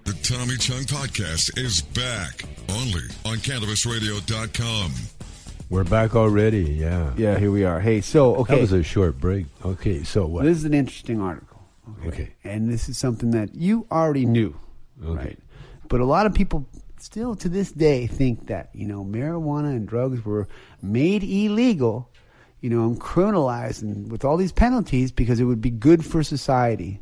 Speaker 2: The Tommy Chong Podcast is back, only on CannabisRadio.com.
Speaker 4: We're back already. Yeah.
Speaker 5: Yeah, here we are. Hey, so okay.
Speaker 4: That
Speaker 5: okay,
Speaker 4: was a short break. Okay. So what?
Speaker 5: this is an interesting article.
Speaker 4: Okay.
Speaker 5: and this is something that you already knew,
Speaker 4: Okay.
Speaker 5: right? But a lot of people still to this day think that you know marijuana and drugs were made illegal, you know, and criminalized and with all these penalties because it would be good for society.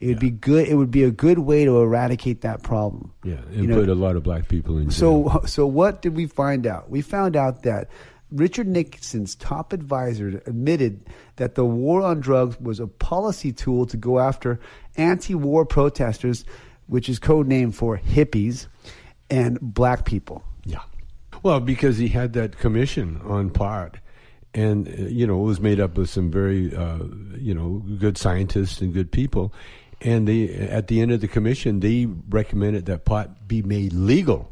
Speaker 5: It would be good. It would be a good way to eradicate that problem.
Speaker 4: yeah. And
Speaker 5: You know,
Speaker 4: put a lot of black people in jail.
Speaker 5: so, so what did we find out? We found out that Richard Nixon's top advisor admitted that the war on drugs was a policy tool to go after anti-war protesters, which is code name for hippies and black people.
Speaker 4: Yeah. Well, because he had that commission on pot, and uh, you know it was made up of some very uh, you know good scientists and good people, and they at the end of the commission they recommended that pot be made legal.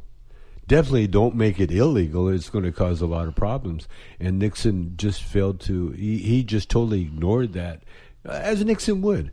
Speaker 4: Definitely don't make it illegal. It's going to cause a lot of problems. And Nixon just failed to. He, he just totally ignored that, uh, as Nixon would.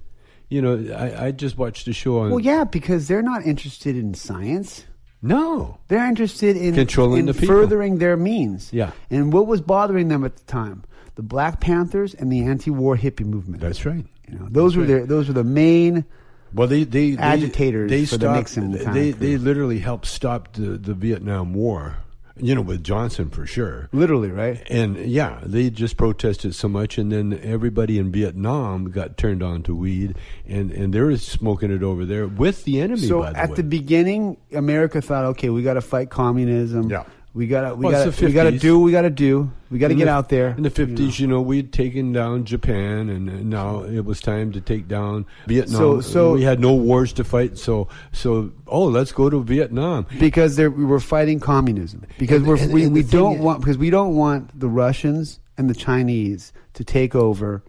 Speaker 4: You know, I, I just watched a show on.
Speaker 5: Well, yeah, because they're not interested in science.
Speaker 4: No.
Speaker 5: They're interested in
Speaker 4: Controlling
Speaker 5: in
Speaker 4: the people.
Speaker 5: furthering their means.
Speaker 4: Yeah.
Speaker 5: And what was bothering them at the time? The Black Panthers and the anti-war hippie movement.
Speaker 4: That's right.
Speaker 5: You know, those were
Speaker 4: right.
Speaker 5: their those were the main
Speaker 4: Well, they they, they
Speaker 5: Agitators
Speaker 4: they
Speaker 5: for the Nixon time
Speaker 4: They they literally helped stop the the Vietnam War. You know, with Johnson for sure.
Speaker 5: literally, right?
Speaker 4: And yeah, they just protested so much, and then everybody in Vietnam got turned on to weed, and and they were smoking it over there with the enemy.
Speaker 5: So
Speaker 4: by the
Speaker 5: at
Speaker 4: way.
Speaker 5: the beginning, America thought, okay, we got to fight communism.
Speaker 4: Yeah.
Speaker 5: We got to we
Speaker 4: Well, gotta,
Speaker 5: we got to do what we got to do. We got to
Speaker 4: In
Speaker 5: get
Speaker 4: the-
Speaker 5: out there.
Speaker 4: in the fifties. You, know, we'd taken down Japan, and uh, now it was time to take down Vietnam.
Speaker 5: So- so-
Speaker 4: we had no wars to fight, so so oh, let's go to Vietnam.
Speaker 5: because we were fighting communism because
Speaker 4: And-
Speaker 5: we're,
Speaker 4: and-
Speaker 5: we, we don't
Speaker 4: is-
Speaker 5: want because we don't want the Russians and the Chinese to take over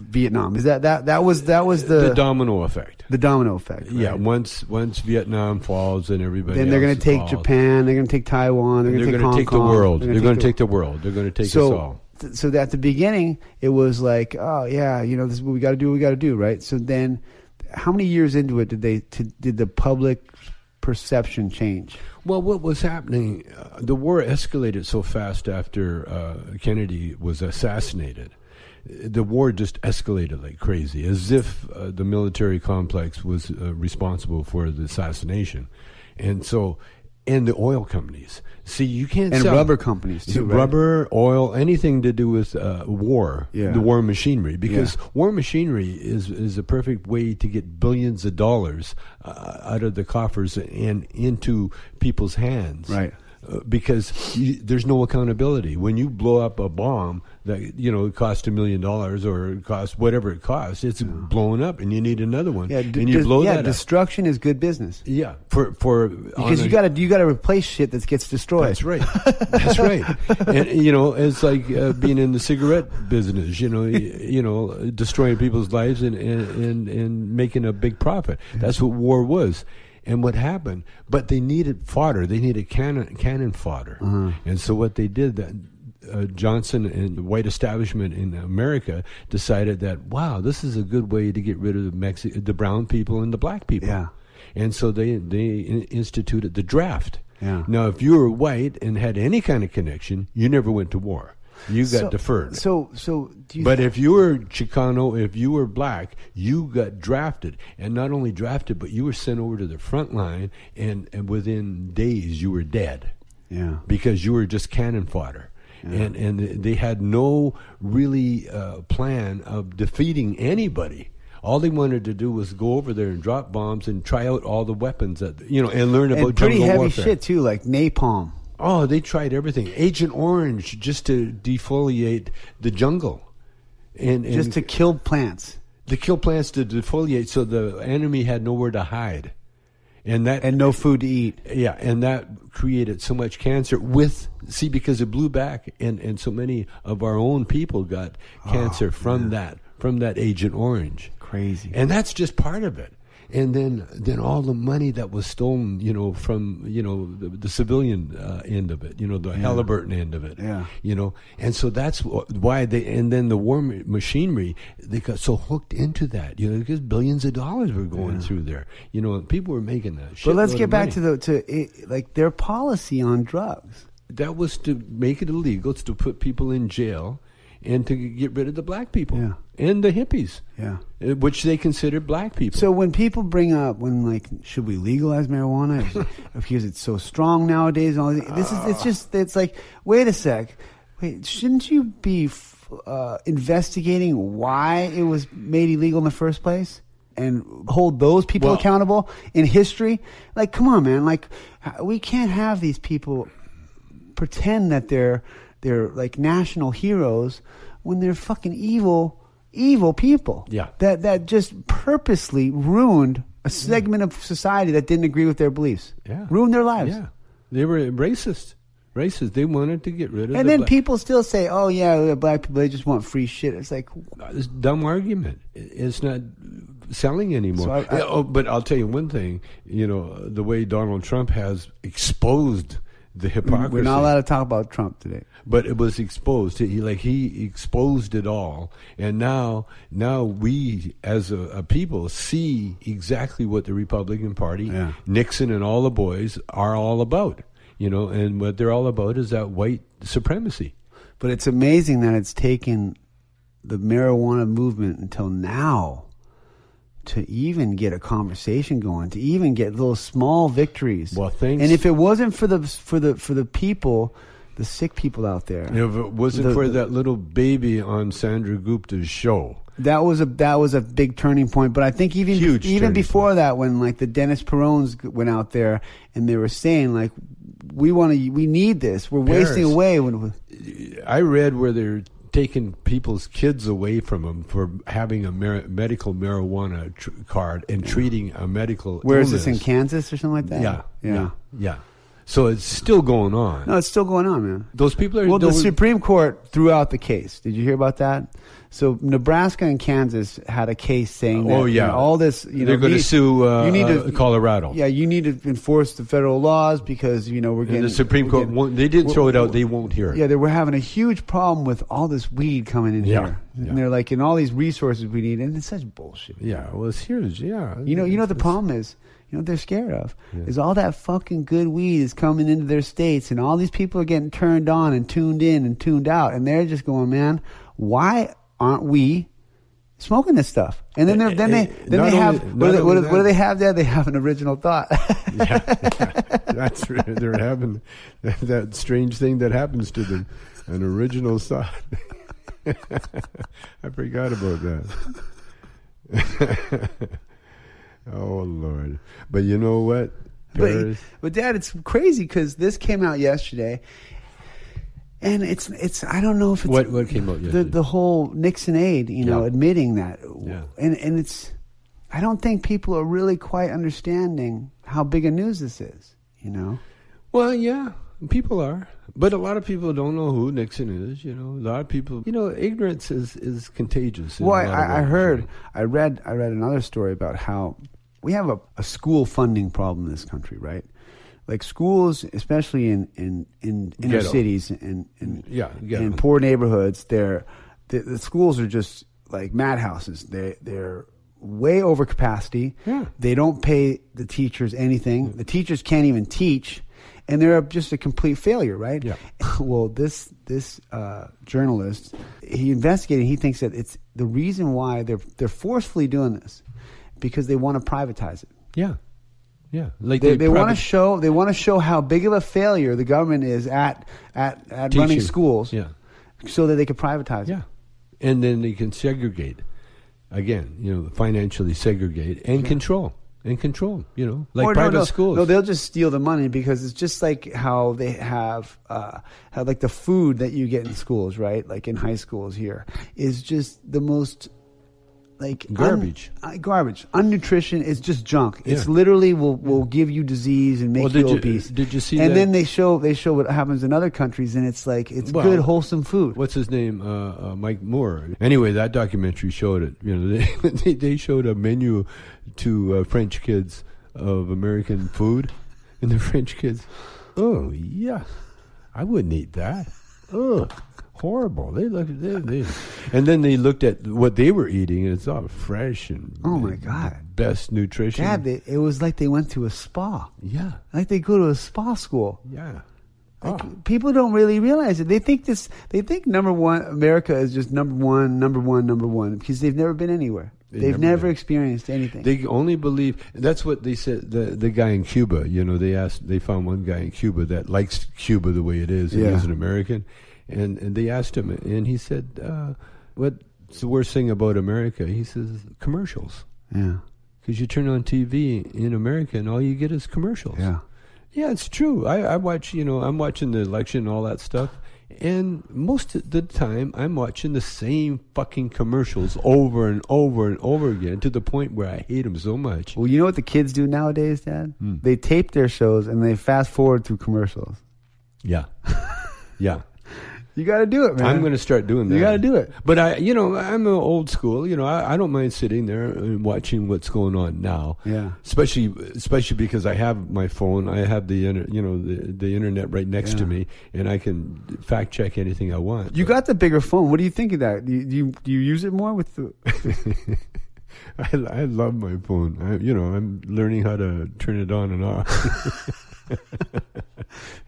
Speaker 5: Vietnam. Is that that that was that was the
Speaker 4: the domino effect.
Speaker 5: the domino effect?
Speaker 4: Yeah, once once Vietnam falls and everybody
Speaker 5: Then they're
Speaker 4: going
Speaker 5: to take Japan. They're going to take Taiwan. They're going to take,
Speaker 4: to take the world. They're going to take the world. They're going to take us all.
Speaker 5: th- so at the beginning, it was like, oh yeah, you know, this is what we got to do. What we got to do, right? So then, how many years into it did they t- did the public perception change?
Speaker 4: Well, what was happening? Uh, the war escalated so fast after uh, Kennedy was assassinated. The war just escalated like crazy, as if uh, the military complex was uh, responsible for the assassination, and so, and the oil companies. See, you can't
Speaker 5: And
Speaker 4: sell-
Speaker 5: rubber companies, too, right?
Speaker 4: Rubber, oil, anything to do with uh, war,
Speaker 5: Yeah.
Speaker 4: the war machinery, because
Speaker 5: Yeah.
Speaker 4: war machinery is is a perfect way to get billions of dollars uh, out of the coffers and into people's hands.
Speaker 5: Right.
Speaker 4: Uh, because you, there's no accountability. When you blow up a bomb that you know it costs a million dollars or it costs whatever it costs, it's blown up, and you need another one,
Speaker 5: Yeah, d-
Speaker 4: and you blow
Speaker 5: yeah,
Speaker 4: that up.
Speaker 5: destruction is good business
Speaker 4: Yeah, for for
Speaker 5: because you got to you got to replace shit that gets destroyed.
Speaker 4: that's right. That's right. *laughs* And you know, it's like uh, being in the cigarette business. You know, you, you know, destroying people's lives and and and, and making a big profit. That's what war was. And what happened? But they needed fodder. They needed cannon cannon fodder. And so what they did that. Uh, Johnson and the white establishment in America decided that wow, this is a good way to get rid of the Mexi- the brown people and the black people.
Speaker 5: Yeah.
Speaker 4: and so they they instituted the draft.
Speaker 5: Yeah.
Speaker 4: Now, if you were white and had any kind of connection, you never went to war. You got
Speaker 5: So-
Speaker 4: deferred.
Speaker 5: So so do you
Speaker 4: but if you were Chicano, if you were black, you got drafted, and not only drafted, but you were sent over to the front line, and, and within days you were dead
Speaker 5: yeah.
Speaker 4: because you were just cannon fodder. and and they had no really uh, plan of defeating anybody. All they wanted to do was go over there and drop bombs and try out all the weapons that you know and learn about
Speaker 5: and pretty
Speaker 4: jungle
Speaker 5: heavy
Speaker 4: warfare.
Speaker 5: shit too, like napalm.
Speaker 4: Oh, they tried everything. Agent Orange just to defoliate the jungle, and, and
Speaker 5: just to kill plants
Speaker 4: to kill plants to defoliate, so the enemy had nowhere to hide, and that
Speaker 5: and no food to eat.
Speaker 4: yeah, and that created so much cancer. With see, because it blew back, and and so many of our own people got
Speaker 5: Oh,
Speaker 4: cancer from that from that Agent Orange.
Speaker 5: Crazy.
Speaker 4: and that's just part of it. And then, then all the money that was stolen, you know, from you know the, the civilian uh, end of it, you know, the Halliburton end of it,
Speaker 5: Yeah.
Speaker 4: you know, and so that's why they. And then the war machinery, they got so hooked into that, you know, because billions of dollars were going through there, you know, people were making that. Shit.
Speaker 5: But let's get back
Speaker 4: money.
Speaker 5: to the to it, like their policy on drugs.
Speaker 4: that was to make it illegal, to put people in jail, and to get rid of the black people
Speaker 5: Yeah.
Speaker 4: and the hippies,
Speaker 5: Yeah.
Speaker 4: uh, which they considered black people.
Speaker 5: So when people bring up when like should we legalize marijuana because *laughs* it's so strong nowadays? And all this, this is it's just it's like wait a sec, wait shouldn't you be uh, investigating why it was made illegal in the first place? And hold those people
Speaker 4: Well-
Speaker 5: accountable in history. Like, come on, man! Like, we can't have these people pretend that they're they're like national heroes when they're fucking evil, evil people.
Speaker 4: Yeah.
Speaker 5: That that just purposely ruined a segment of society that didn't agree with their beliefs.
Speaker 4: Yeah.
Speaker 5: Ruined their lives.
Speaker 4: Yeah, they were racist. Racist. They wanted to get rid of.
Speaker 5: And
Speaker 4: the
Speaker 5: then
Speaker 4: black-
Speaker 5: people still say, "Oh yeah, black people they just want free shit." It's like, uh,
Speaker 4: It's a dumb argument. It's not selling anymore.
Speaker 5: So I- I-
Speaker 4: oh, but I'll tell you one thing. You know the way Donald Trump has exposed the hypocrisy.
Speaker 5: we're not allowed to talk about Trump today.
Speaker 4: but it was exposed. He like he exposed it all, and now now we as a, a people see exactly what the Republican Party,
Speaker 5: Yeah.
Speaker 4: Nixon, and all the boys are all about. You know, and what they're all about is that white supremacy.
Speaker 5: But it's amazing that it's taken the marijuana movement until now to even get a conversation going, to even get little small victories.
Speaker 4: Well, thanks-
Speaker 5: And if it wasn't for the for the for the people, the sick people out there,
Speaker 4: If it wasn't
Speaker 5: The-
Speaker 4: for
Speaker 5: the-
Speaker 4: that little baby on Sanjay Gupta's show,
Speaker 5: that was a that was a big turning point. But I think even
Speaker 4: Huge
Speaker 5: even before that, when like the Dennis Perons went out there and they were saying like, we want to, we need this, we're wasting away. When,
Speaker 4: I read where they're taking people's kids away from them for having a mar- medical marijuana tr- card and treating a medical.
Speaker 5: where is this in. Kansas or something like that?
Speaker 4: Yeah,
Speaker 5: yeah.
Speaker 4: yeah, yeah. So it's still going on.
Speaker 5: No, it's still going on, man.
Speaker 4: Those people are.
Speaker 5: Well, the Supreme Court threw out the case. Did you hear about that? So Nebraska and Kansas had a case saying that
Speaker 4: Oh, yeah.
Speaker 5: know, all this. You
Speaker 4: They're gonna
Speaker 5: you-
Speaker 4: sue, uh,
Speaker 5: you need to
Speaker 4: uh, Colorado.
Speaker 5: Yeah, you need to enforce the federal laws because you know we're getting
Speaker 4: and the Supreme Court.
Speaker 5: getting-
Speaker 4: they didn't throw it out. They won't hear it.
Speaker 5: Yeah, they were having a huge problem with all this weed coming in
Speaker 4: Yeah,
Speaker 5: here,
Speaker 4: yeah.
Speaker 5: and they're like, and all these resources we need, and it's such bullshit.
Speaker 4: Yeah, well, it's huge. Yeah,
Speaker 5: You know, you know what the problem is. You know what they're scared of is all that fucking good weed is coming into their states, and all these people are getting turned on and tuned in and tuned out, and they're just going, man, why aren't we smoking this stuff? And then they're, then
Speaker 4: Eh,
Speaker 5: they
Speaker 4: eh,
Speaker 5: then they have
Speaker 4: only-
Speaker 5: what, do they, what,
Speaker 4: only
Speaker 5: what do
Speaker 4: that-
Speaker 5: they have there? They have an original thought. *laughs*
Speaker 4: yeah, yeah. *laughs* that's. They're having that, that strange thing that happens to them, an original thought. *laughs* I forgot about that. Oh Lord! But you know what,
Speaker 5: but,
Speaker 4: Paris?
Speaker 5: but Dad, it's crazy because this came out yesterday, and it's it's I don't know if it's
Speaker 4: What- what came out
Speaker 5: the
Speaker 4: yesterday?
Speaker 5: the whole Nixon aid, you know,
Speaker 4: Yeah.
Speaker 5: admitting that,
Speaker 4: Yeah.
Speaker 5: and and it's I don't think people are really quite understanding how big a news this is, you know.
Speaker 4: Well, yeah, people are, but a lot of people don't know who Nixon is. You know, a lot of people. You know, ignorance is is contagious.
Speaker 5: Well,
Speaker 4: a lot of
Speaker 5: I, I heard. I read, I read another story about how we have a, a school funding problem in this country, right? Like schools, especially in in, in inner
Speaker 4: Ghetto.
Speaker 5: cities and in,
Speaker 4: Yeah, ghetto.
Speaker 5: in poor neighborhoods, they're the, the schools are just like madhouses. They they're way over capacity.
Speaker 4: Yeah.
Speaker 5: They don't pay the teachers anything. The teachers can't even teach, and they're just a complete failure, right?
Speaker 4: Yeah. *laughs*
Speaker 5: well, this this uh, journalist he investigated. He thinks that it's the reason why they're they're forcefully doing this because they want to privatize it.
Speaker 4: Yeah, Yeah, like
Speaker 5: They, they want to show they want to show how big of a failure the government is at at, at running schools,
Speaker 4: Yeah,
Speaker 5: so that they could privatize. it.
Speaker 4: yeah, and then they can segregate again. You know, financially segregate and control and control. You know, like
Speaker 5: Or no,
Speaker 4: private
Speaker 5: no,
Speaker 4: schools.
Speaker 5: No, they'll just steal the money because it's just like how they have, uh, how like the food that you get in schools, right? Like in high schools here, is just the most like un-
Speaker 4: Garbage.
Speaker 5: uh, garbage, unnutrition. It's just junk. It's literally will will give you disease and make
Speaker 4: Well,
Speaker 5: you
Speaker 4: did you-
Speaker 5: obese.
Speaker 4: did you see
Speaker 5: And
Speaker 4: that-
Speaker 5: then they show they show what happens in other countries, and it's like it's
Speaker 4: Well,
Speaker 5: good wholesome food.
Speaker 4: What's his name? Uh, uh, Mike Moore. Anyway, that documentary showed it. You know, they *laughs* they, showed a menu to uh, French kids of American food, and the French kids, oh yeah, I wouldn't eat that. Ugh, horrible. They look. They, they. And then they looked at what they were eating, and it's all fresh and
Speaker 5: Oh, my God.
Speaker 4: best nutrition.
Speaker 5: Dad, they, it was like they went to a spa,
Speaker 4: yeah,
Speaker 5: like they go to a spa school.
Speaker 4: yeah.
Speaker 5: Like,
Speaker 4: Oh.
Speaker 5: People don't really realize it. They think this. They think number one, America is just number one, number one, number one because they've never been anywhere.
Speaker 4: They've
Speaker 5: They've
Speaker 4: never
Speaker 5: never experienced anything.
Speaker 4: They only believe that's what they said. The the guy in Cuba, you know, they asked, they found one guy in Cuba that likes Cuba the way it is. and
Speaker 5: Yeah.
Speaker 4: He's an American, and and they asked him, and he said, uh, "What's the worst thing about America?" He says, "Commercials."
Speaker 5: yeah,
Speaker 4: Because you turn on TV in America, and all you get is commercials.
Speaker 5: yeah.
Speaker 4: Yeah, it's true. I, I watch, you know, I'm watching the election and all that stuff. And most of the time, I'm watching the same fucking commercials over and over and over again to the point where I hate them so much.
Speaker 5: Well, you know what the kids do nowadays, Dad?
Speaker 4: Hmm.
Speaker 5: They tape their shows and they fast forward through commercials.
Speaker 4: Yeah. *laughs* Yeah.
Speaker 5: You got to do it, man.
Speaker 4: I'm going to start doing that.
Speaker 5: You gotta do it.
Speaker 4: But I, you know, I'm old school. You know, I, I don't mind sitting there and watching what's going on now.
Speaker 5: Yeah.
Speaker 4: Especially, especially because I have my phone. I have the, inter, you know, the the internet right next to me, and I can fact check anything I want.
Speaker 5: You
Speaker 4: But
Speaker 5: got the bigger phone. What do you think of that? Do you do you, do you use it more with the? *laughs*
Speaker 4: I, I love my phone. I, you know, I'm learning how to turn it on and off. *laughs*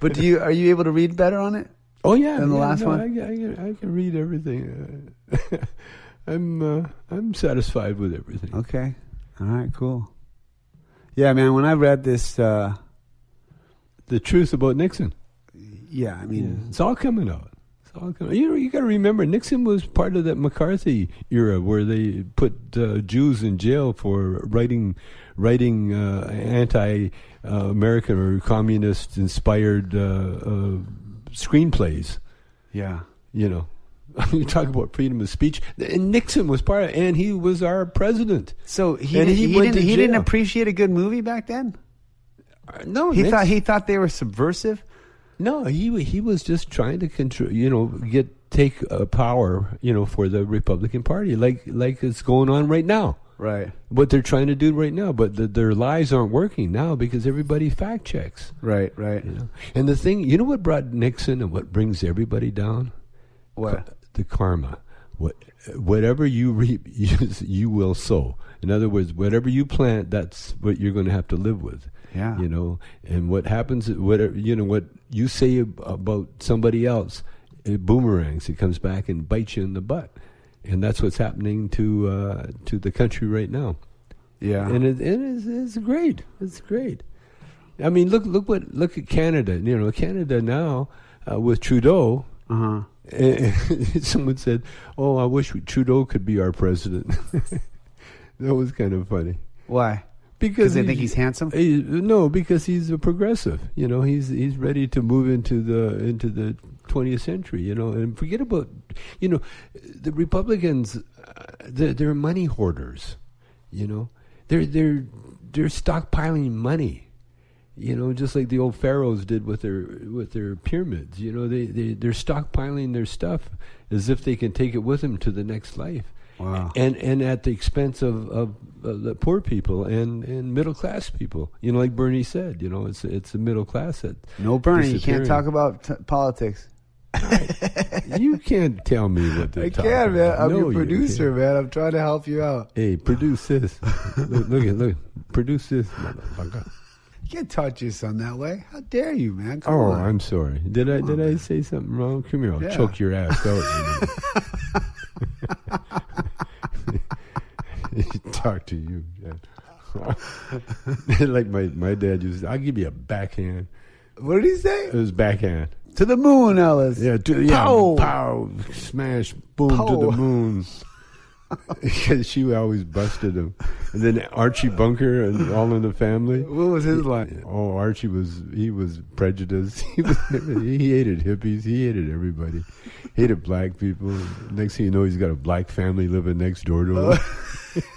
Speaker 5: But do you are you able to read better on it?
Speaker 4: Oh yeah,
Speaker 5: And the
Speaker 4: yeah,
Speaker 5: last
Speaker 4: no,
Speaker 5: one?
Speaker 4: I, I, can- I can read everything. Uh, *laughs* I'm uh, I'm satisfied with everything.
Speaker 5: Okay. All right. Cool. Yeah, man. When I read this, uh,
Speaker 4: The truth about Nixon.
Speaker 5: yeah, I mean,
Speaker 4: It's all coming out. It's all coming. You you got to remember Nixon was part of that McCarthy era where they put uh, Jews in jail for writing writing uh, anti-American or communist-inspired uh, uh, screenplays.
Speaker 5: yeah.
Speaker 4: You know, *laughs* you talk about freedom of speech, and Nixon was part of, and he was our president.
Speaker 5: So he didn't,
Speaker 4: he
Speaker 5: he, didn't he didn't appreciate a good movie back then.
Speaker 4: Uh, No,
Speaker 5: He
Speaker 4: Nix-
Speaker 5: thought he thought they were subversive.
Speaker 4: No, he he was just trying to control, you know, get take uh, power, you know, for the Republican Party, like like it's going on right now.
Speaker 5: Right.
Speaker 4: What they're trying to do right now, but the, their lies aren't working now because everybody fact checks.
Speaker 5: Right. Right.
Speaker 4: You know, and the thing, you know, what brought Nixon and what brings everybody down?
Speaker 5: What?
Speaker 4: the karma. What whatever you reap, *laughs* you, you will sow. In other words, whatever you plant, that's what you're going to have to live with.
Speaker 5: Yeah.
Speaker 4: You know, and what happens, whatever you know, what you say about somebody else, it boomerangs. It comes back and bites you in the butt, and that's what's happening to uh, to the country right now.
Speaker 5: Yeah.
Speaker 4: And it, it is it's great. It's great. I mean, look look what look at Canada. You know, Canada now uh, with Trudeau.
Speaker 5: uh huh. *laughs*
Speaker 4: Someone said, "Oh, I wish Trudeau could be our president." *laughs* that was kind of funny
Speaker 5: Why?
Speaker 4: because
Speaker 5: they think he's handsome?
Speaker 4: he- no, because he's a progressive. You know, he's he's ready to move into the into the 20th century. You know, and forget about you know the Republicans. Uh, they're, they're money hoarders. You know, they're they're they're stockpiling money. You know, just like the old pharaohs did with their with their pyramids. You know, they they they're stockpiling their stuff as if they can take it with them to the next life.
Speaker 5: Wow.
Speaker 4: And and at the expense of, of, of the poor people and, and middle class people. You know, like Bernie said. You know, it's it's the middle class that
Speaker 5: No, Bernie, you can't talk about t- politics.
Speaker 4: You can't tell me what to do.
Speaker 5: I
Speaker 4: talk
Speaker 5: can, man. I'm
Speaker 4: No,
Speaker 5: your producer,
Speaker 4: can't.
Speaker 5: man. I'm trying to help you out.
Speaker 4: Hey, produce this. look, look at look. Produce this, motherfucker.
Speaker 5: You can't talk to your son that way. How dare you, man? Come
Speaker 4: Oh,
Speaker 5: on.
Speaker 4: I'm sorry. Did I did I say something wrong? Come here, I'll
Speaker 5: Yeah.
Speaker 4: choke your ass out. *laughs* *laughs* talk to you. Dad. *laughs* like my, my dad used, I'll give you a backhand.
Speaker 5: What did he say?
Speaker 4: It was backhand.
Speaker 5: To the moon, Alice.
Speaker 4: Yeah, to, yeah,
Speaker 5: Pow.
Speaker 4: pow, smash, boom to the moon. *laughs* Because she always busted him. And then Archie Bunker and All in the Family.
Speaker 5: What was his line?
Speaker 4: Oh, Archie was he was prejudiced. *laughs* He was he hated hippies. He hated everybody. Hated black people. Next thing you know, he's got a black family living next door to him.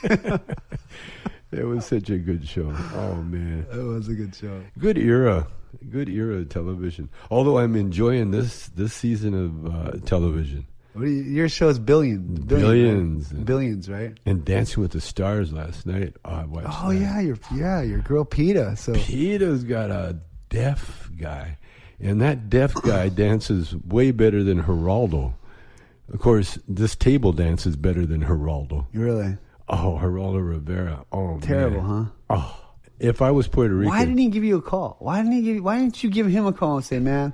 Speaker 4: Oh. *laughs* it was such a good show. Oh man,
Speaker 5: That was a good show.
Speaker 4: good era. Good era of television. Although I'm enjoying this this season of uh, television
Speaker 5: What you, your show's billions.
Speaker 4: Billions.
Speaker 5: right? Billions, right?
Speaker 4: and Dancing with the Stars last night. Oh, I watched.
Speaker 5: Oh
Speaker 4: that.
Speaker 5: yeah, your yeah, your girl Peta. So
Speaker 4: Peta's got a deaf guy, and that deaf guy dances way better than Geraldo. Of course, this table dance is better than Geraldo.
Speaker 5: really
Speaker 4: Oh, Geraldo Rivera. Oh,
Speaker 5: terrible,
Speaker 4: man.
Speaker 5: huh?
Speaker 4: Oh, if I was Puerto Rican,
Speaker 5: Why didn't he give you a call? Why didn't he give? Why didn't you give him a call and say, "Man,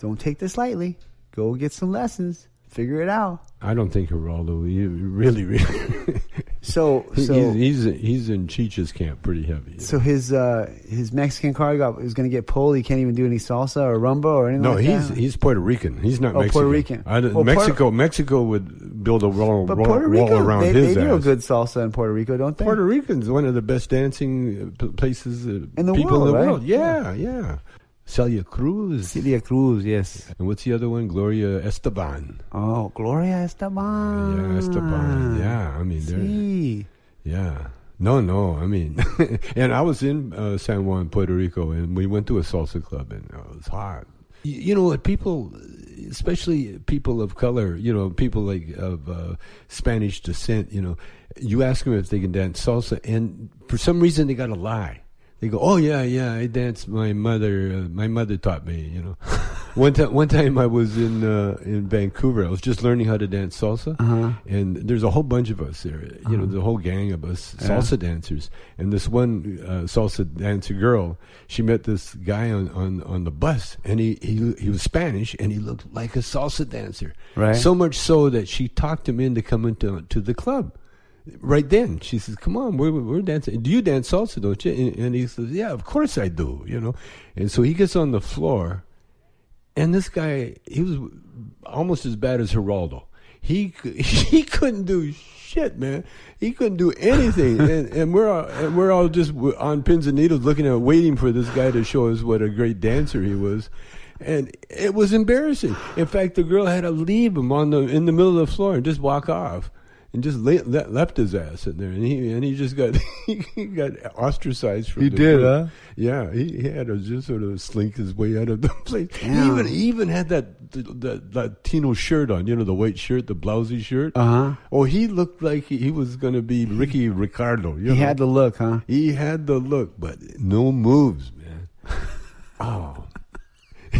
Speaker 5: don't take this lightly. Go get some lessons. Figure it out."
Speaker 4: I don't think Geraldo. Really, really. *laughs*
Speaker 5: So so
Speaker 4: he's, he's he's in Cheech's camp pretty heavy.
Speaker 5: so his uh, his Mexican car got was going to get pulled. He can't even do any salsa or rumba or anything.
Speaker 4: no,
Speaker 5: like
Speaker 4: he's
Speaker 5: that?
Speaker 4: he's Puerto Rican. He's not
Speaker 5: Oh,
Speaker 4: Mexican.
Speaker 5: Puerto Rican.
Speaker 4: I
Speaker 5: Well, Puerto-
Speaker 4: Mexico Mexico would build a wall,
Speaker 5: But
Speaker 4: wall,
Speaker 5: Puerto
Speaker 4: wall around
Speaker 5: they,
Speaker 4: his
Speaker 5: they do a good salsa in Puerto Rico, don't they?
Speaker 4: Puerto Rican's one of the best dancing uh, places, uh,
Speaker 5: In the
Speaker 4: people
Speaker 5: world,
Speaker 4: in the
Speaker 5: right?
Speaker 4: world. Yeah, yeah. Celia Cruz.
Speaker 5: Celia Cruz, yes.
Speaker 4: And what's the other one? Gloria Esteban.
Speaker 5: Oh, Gloria Esteban.
Speaker 4: Yeah, Esteban. Yeah, I mean,
Speaker 5: Sí.
Speaker 4: yeah. No, no, I mean, *laughs* and I was in uh, San Juan, Puerto Rico, and we went to a salsa club, and uh, it was hot. You, you know what? People, especially people of color, you know, people like of uh, Spanish descent, you know, you ask them if they can dance salsa, and for some reason they got to lie. They go, "Oh yeah, yeah, I dance. My mother, uh, my mother taught me." You know, *laughs* one time, one time I was in uh, in Vancouver. I was just learning how to dance salsa,
Speaker 5: Uh-huh.
Speaker 4: and there's a whole bunch of us there. You know, the whole gang of us salsa dancers. And this one uh, salsa dancer girl, she met this guy on, on, on the bus, and he, he he was Spanish, and he looked like a salsa dancer.
Speaker 5: Right.
Speaker 4: So much so that she talked him into coming to to the club right then. She says come on we're, we're dancing. Do you dance salsa don't you? And, and he says yeah of course i do you know? And so he gets on the floor and this guy he was almost as bad as geraldo. He *laughs* he couldn't do shit man. He couldn't do anything. *laughs* And, and we're all, and we're all just on pins and needles looking at waiting for this guy to show us what a great dancer he was. And it was embarrassing. In fact the girl had to leave him on the in the middle of the floor and just walk off and just le- le- left his ass in there, and he and he just got *laughs* he got ostracized from.
Speaker 5: He did,
Speaker 4: group.
Speaker 5: huh?
Speaker 4: Yeah, he, he had to just sort of slink his way out of the *laughs* place. He even he even had that the, the Latino shirt on, you know, the white shirt, the blousy shirt.
Speaker 5: Uh-huh.
Speaker 4: Oh, he looked like he, he was going to be Ricky Ricardo. You
Speaker 5: He
Speaker 4: know?
Speaker 5: had the look, huh?
Speaker 4: he had the look, but no moves, man. *laughs* Oh.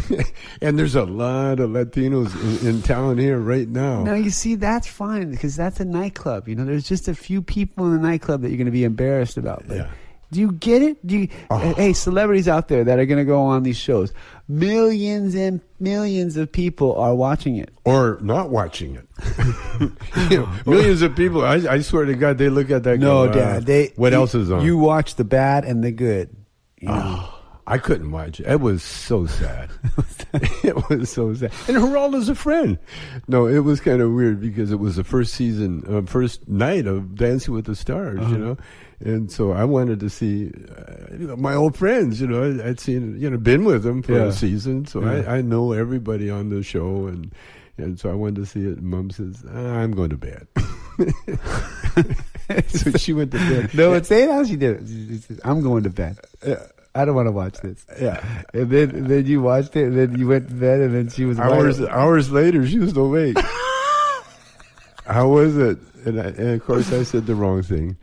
Speaker 4: *laughs* and there's a lot of Latinos in, in town here right now.
Speaker 5: Now you see, that's fine because that's a nightclub. You know, there's just a few people in the nightclub that you're going to be embarrassed about. But
Speaker 4: Yeah.
Speaker 5: Do you get it? Do you, Hey, celebrities out there that are going to go on these shows, millions and millions of people are watching it.
Speaker 4: or not watching it. *laughs* you know, millions of people. I, I swear to God, they look at that.
Speaker 5: No,
Speaker 4: go, uh,
Speaker 5: Dad. They
Speaker 4: what
Speaker 5: you-
Speaker 4: else is on?
Speaker 5: You watch the bad and the good. You know?
Speaker 4: Oh, I couldn't watch it. It was so sad. *laughs* it was so sad. And Geraldo's a friend. No, it was kind of weird because it was the first season, uh, first night of Dancing with the Stars,
Speaker 5: Uh-huh.
Speaker 4: you know. And so I wanted to see uh, my old friends. You know, I'd seen, you know, been with them for
Speaker 5: Yeah.
Speaker 4: a season, so
Speaker 5: Yeah.
Speaker 4: I, I know everybody on the show, and and so I wanted to see it. And Mom says, "Ah, "I'm going to bed." *laughs* so she went to bed.
Speaker 5: No, it's saying how she did it. I'm going to bed. I don't want to watch this.
Speaker 4: Yeah.
Speaker 5: And then, and then you watched it, and then you went to bed, and then she was
Speaker 4: hours hours later, she was awake. *laughs* How was it? And, I, and of course, I said the wrong thing.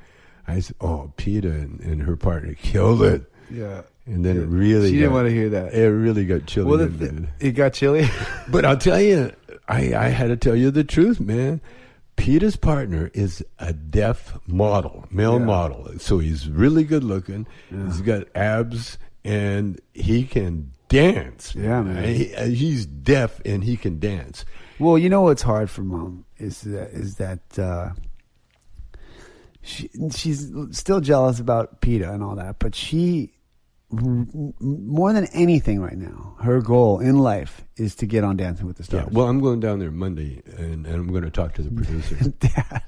Speaker 4: I said, "Oh, Peta and, and her partner killed it."
Speaker 5: Yeah.
Speaker 4: And then it really
Speaker 5: She didn't want to hear that.
Speaker 4: It really got chilly.
Speaker 5: Well,
Speaker 4: in
Speaker 5: it got chilly.
Speaker 4: but I'll tell you, I, I had to tell you the truth, man. Peta's partner is a deaf model, male
Speaker 5: Yeah.
Speaker 4: model. So he's really good looking. He's got abs and he can dance.
Speaker 5: Yeah, man.
Speaker 4: He- uh, he's deaf and he can dance.
Speaker 5: Well, you know what's hard for mom is that is that uh, she, she's still jealous about Peta and all that, but she, more than anything right now, her goal in life is to get on Dancing with the Stars. Yeah.
Speaker 4: Well, I'm going down there Monday, and, and I'm going to talk to the producer. *laughs*
Speaker 5: Dad,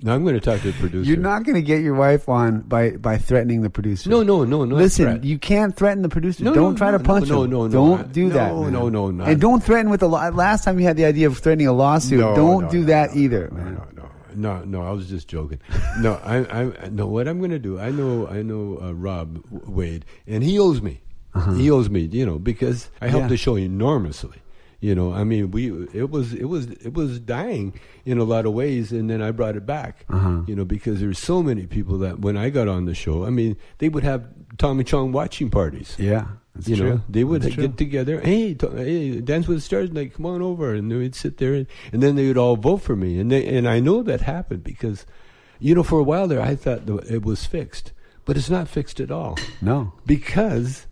Speaker 4: no, I'm going to talk to the producer.
Speaker 5: you're not going to get your wife on by, by threatening the producer.
Speaker 4: No, no, no, no.
Speaker 5: Listen, you can't threaten the producer.
Speaker 4: No,
Speaker 5: don't
Speaker 4: no,
Speaker 5: try
Speaker 4: no,
Speaker 5: to punch
Speaker 4: no,
Speaker 5: him.
Speaker 4: no, no,
Speaker 5: Don't
Speaker 4: I-
Speaker 5: do
Speaker 4: no,
Speaker 5: that. man.
Speaker 4: no, no, not-
Speaker 5: And don't threaten with the law. Last time you had the idea of threatening a lawsuit.
Speaker 4: No,
Speaker 5: don't
Speaker 4: no,
Speaker 5: do
Speaker 4: no,
Speaker 5: that
Speaker 4: no,
Speaker 5: either,
Speaker 4: no,
Speaker 5: man.
Speaker 4: No, no. I was just joking. no, I, I, no. What I'm going to do? I know, I know uh, Rob Wade, and he owes me. He owes me, you know, because I helped
Speaker 5: Uh-huh. Yeah.
Speaker 4: the show enormously. You know, I mean, we it was it was it was dying in a lot of ways, and then I brought it back.
Speaker 5: Uh-huh.
Speaker 4: You know, because there's so many people that when I got on the show, I mean, they would have Tommy Chong watching parties.
Speaker 5: Yeah, that's
Speaker 4: you
Speaker 5: true.
Speaker 4: know, they would
Speaker 5: That's
Speaker 4: get
Speaker 5: true.
Speaker 4: together. Hey, to, hey, dance with the stars! Like, come on over, and they would sit there, and, and then they would all vote for me. And they, and I know that happened because, you know, for a while there, I thought it was fixed, but it's not fixed at all
Speaker 5: No.
Speaker 4: because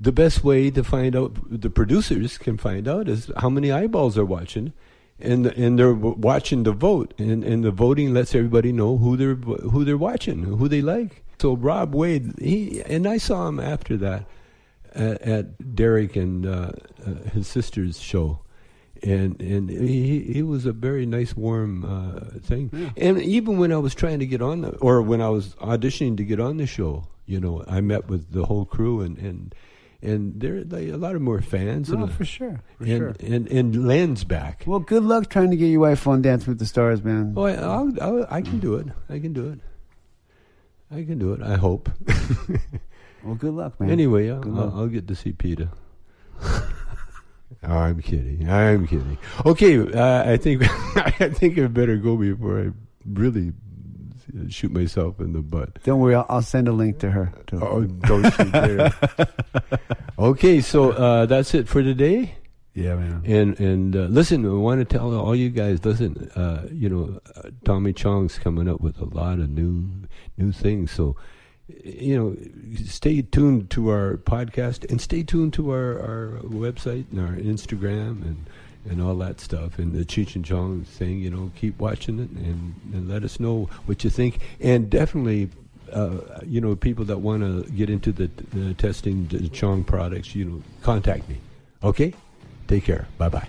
Speaker 4: the best way to find out the producers can find out is how many eyeballs are watching and and they're w- watching the vote and and the voting lets everybody know who they're who they're watching who they like so Rob Wade he and I saw him after that at, at Derek and uh, uh, his sister's show and and he he was a very nice warm uh, thing and even when I was trying to get on the or when I was auditioning to get on the show you know I met with the whole crew and and and there like, a lot of more fans
Speaker 5: No,
Speaker 4: and
Speaker 5: for sure. For
Speaker 4: and,
Speaker 5: sure.
Speaker 4: and and Len's back
Speaker 5: Well, good luck trying to get your wife on Dance with the Stars, man.
Speaker 4: oh I, I'll, I'll, I can do it I can do it I can do it I hope *laughs*
Speaker 5: Well, good luck, man.
Speaker 4: anyway I'll,
Speaker 5: luck.
Speaker 4: I'll, get to see Peta *laughs* I'm kidding. I'm kidding. Okay, uh, I think *laughs* I think I better go before I really shoot myself in the butt.
Speaker 5: Don't worry, I'll, I'll send a link to her. To
Speaker 4: Oh, don't you dare! okay, so uh, that's it for today.
Speaker 5: yeah, man.
Speaker 4: And and uh, listen, I want to tell all you guys. Listen, uh, you know, uh, Tommy Chong's coming up with a lot of new new things. So, you know, stay tuned to our podcast and stay tuned to our, our website and our Instagram and and all that stuff and the Cheech and Chong thing. You know, keep watching it and and let us know what you think. And definitely. Uh, you know, people that want to get into the, the testing the Chong products, you know, contact me. Okay? Take care. Bye bye.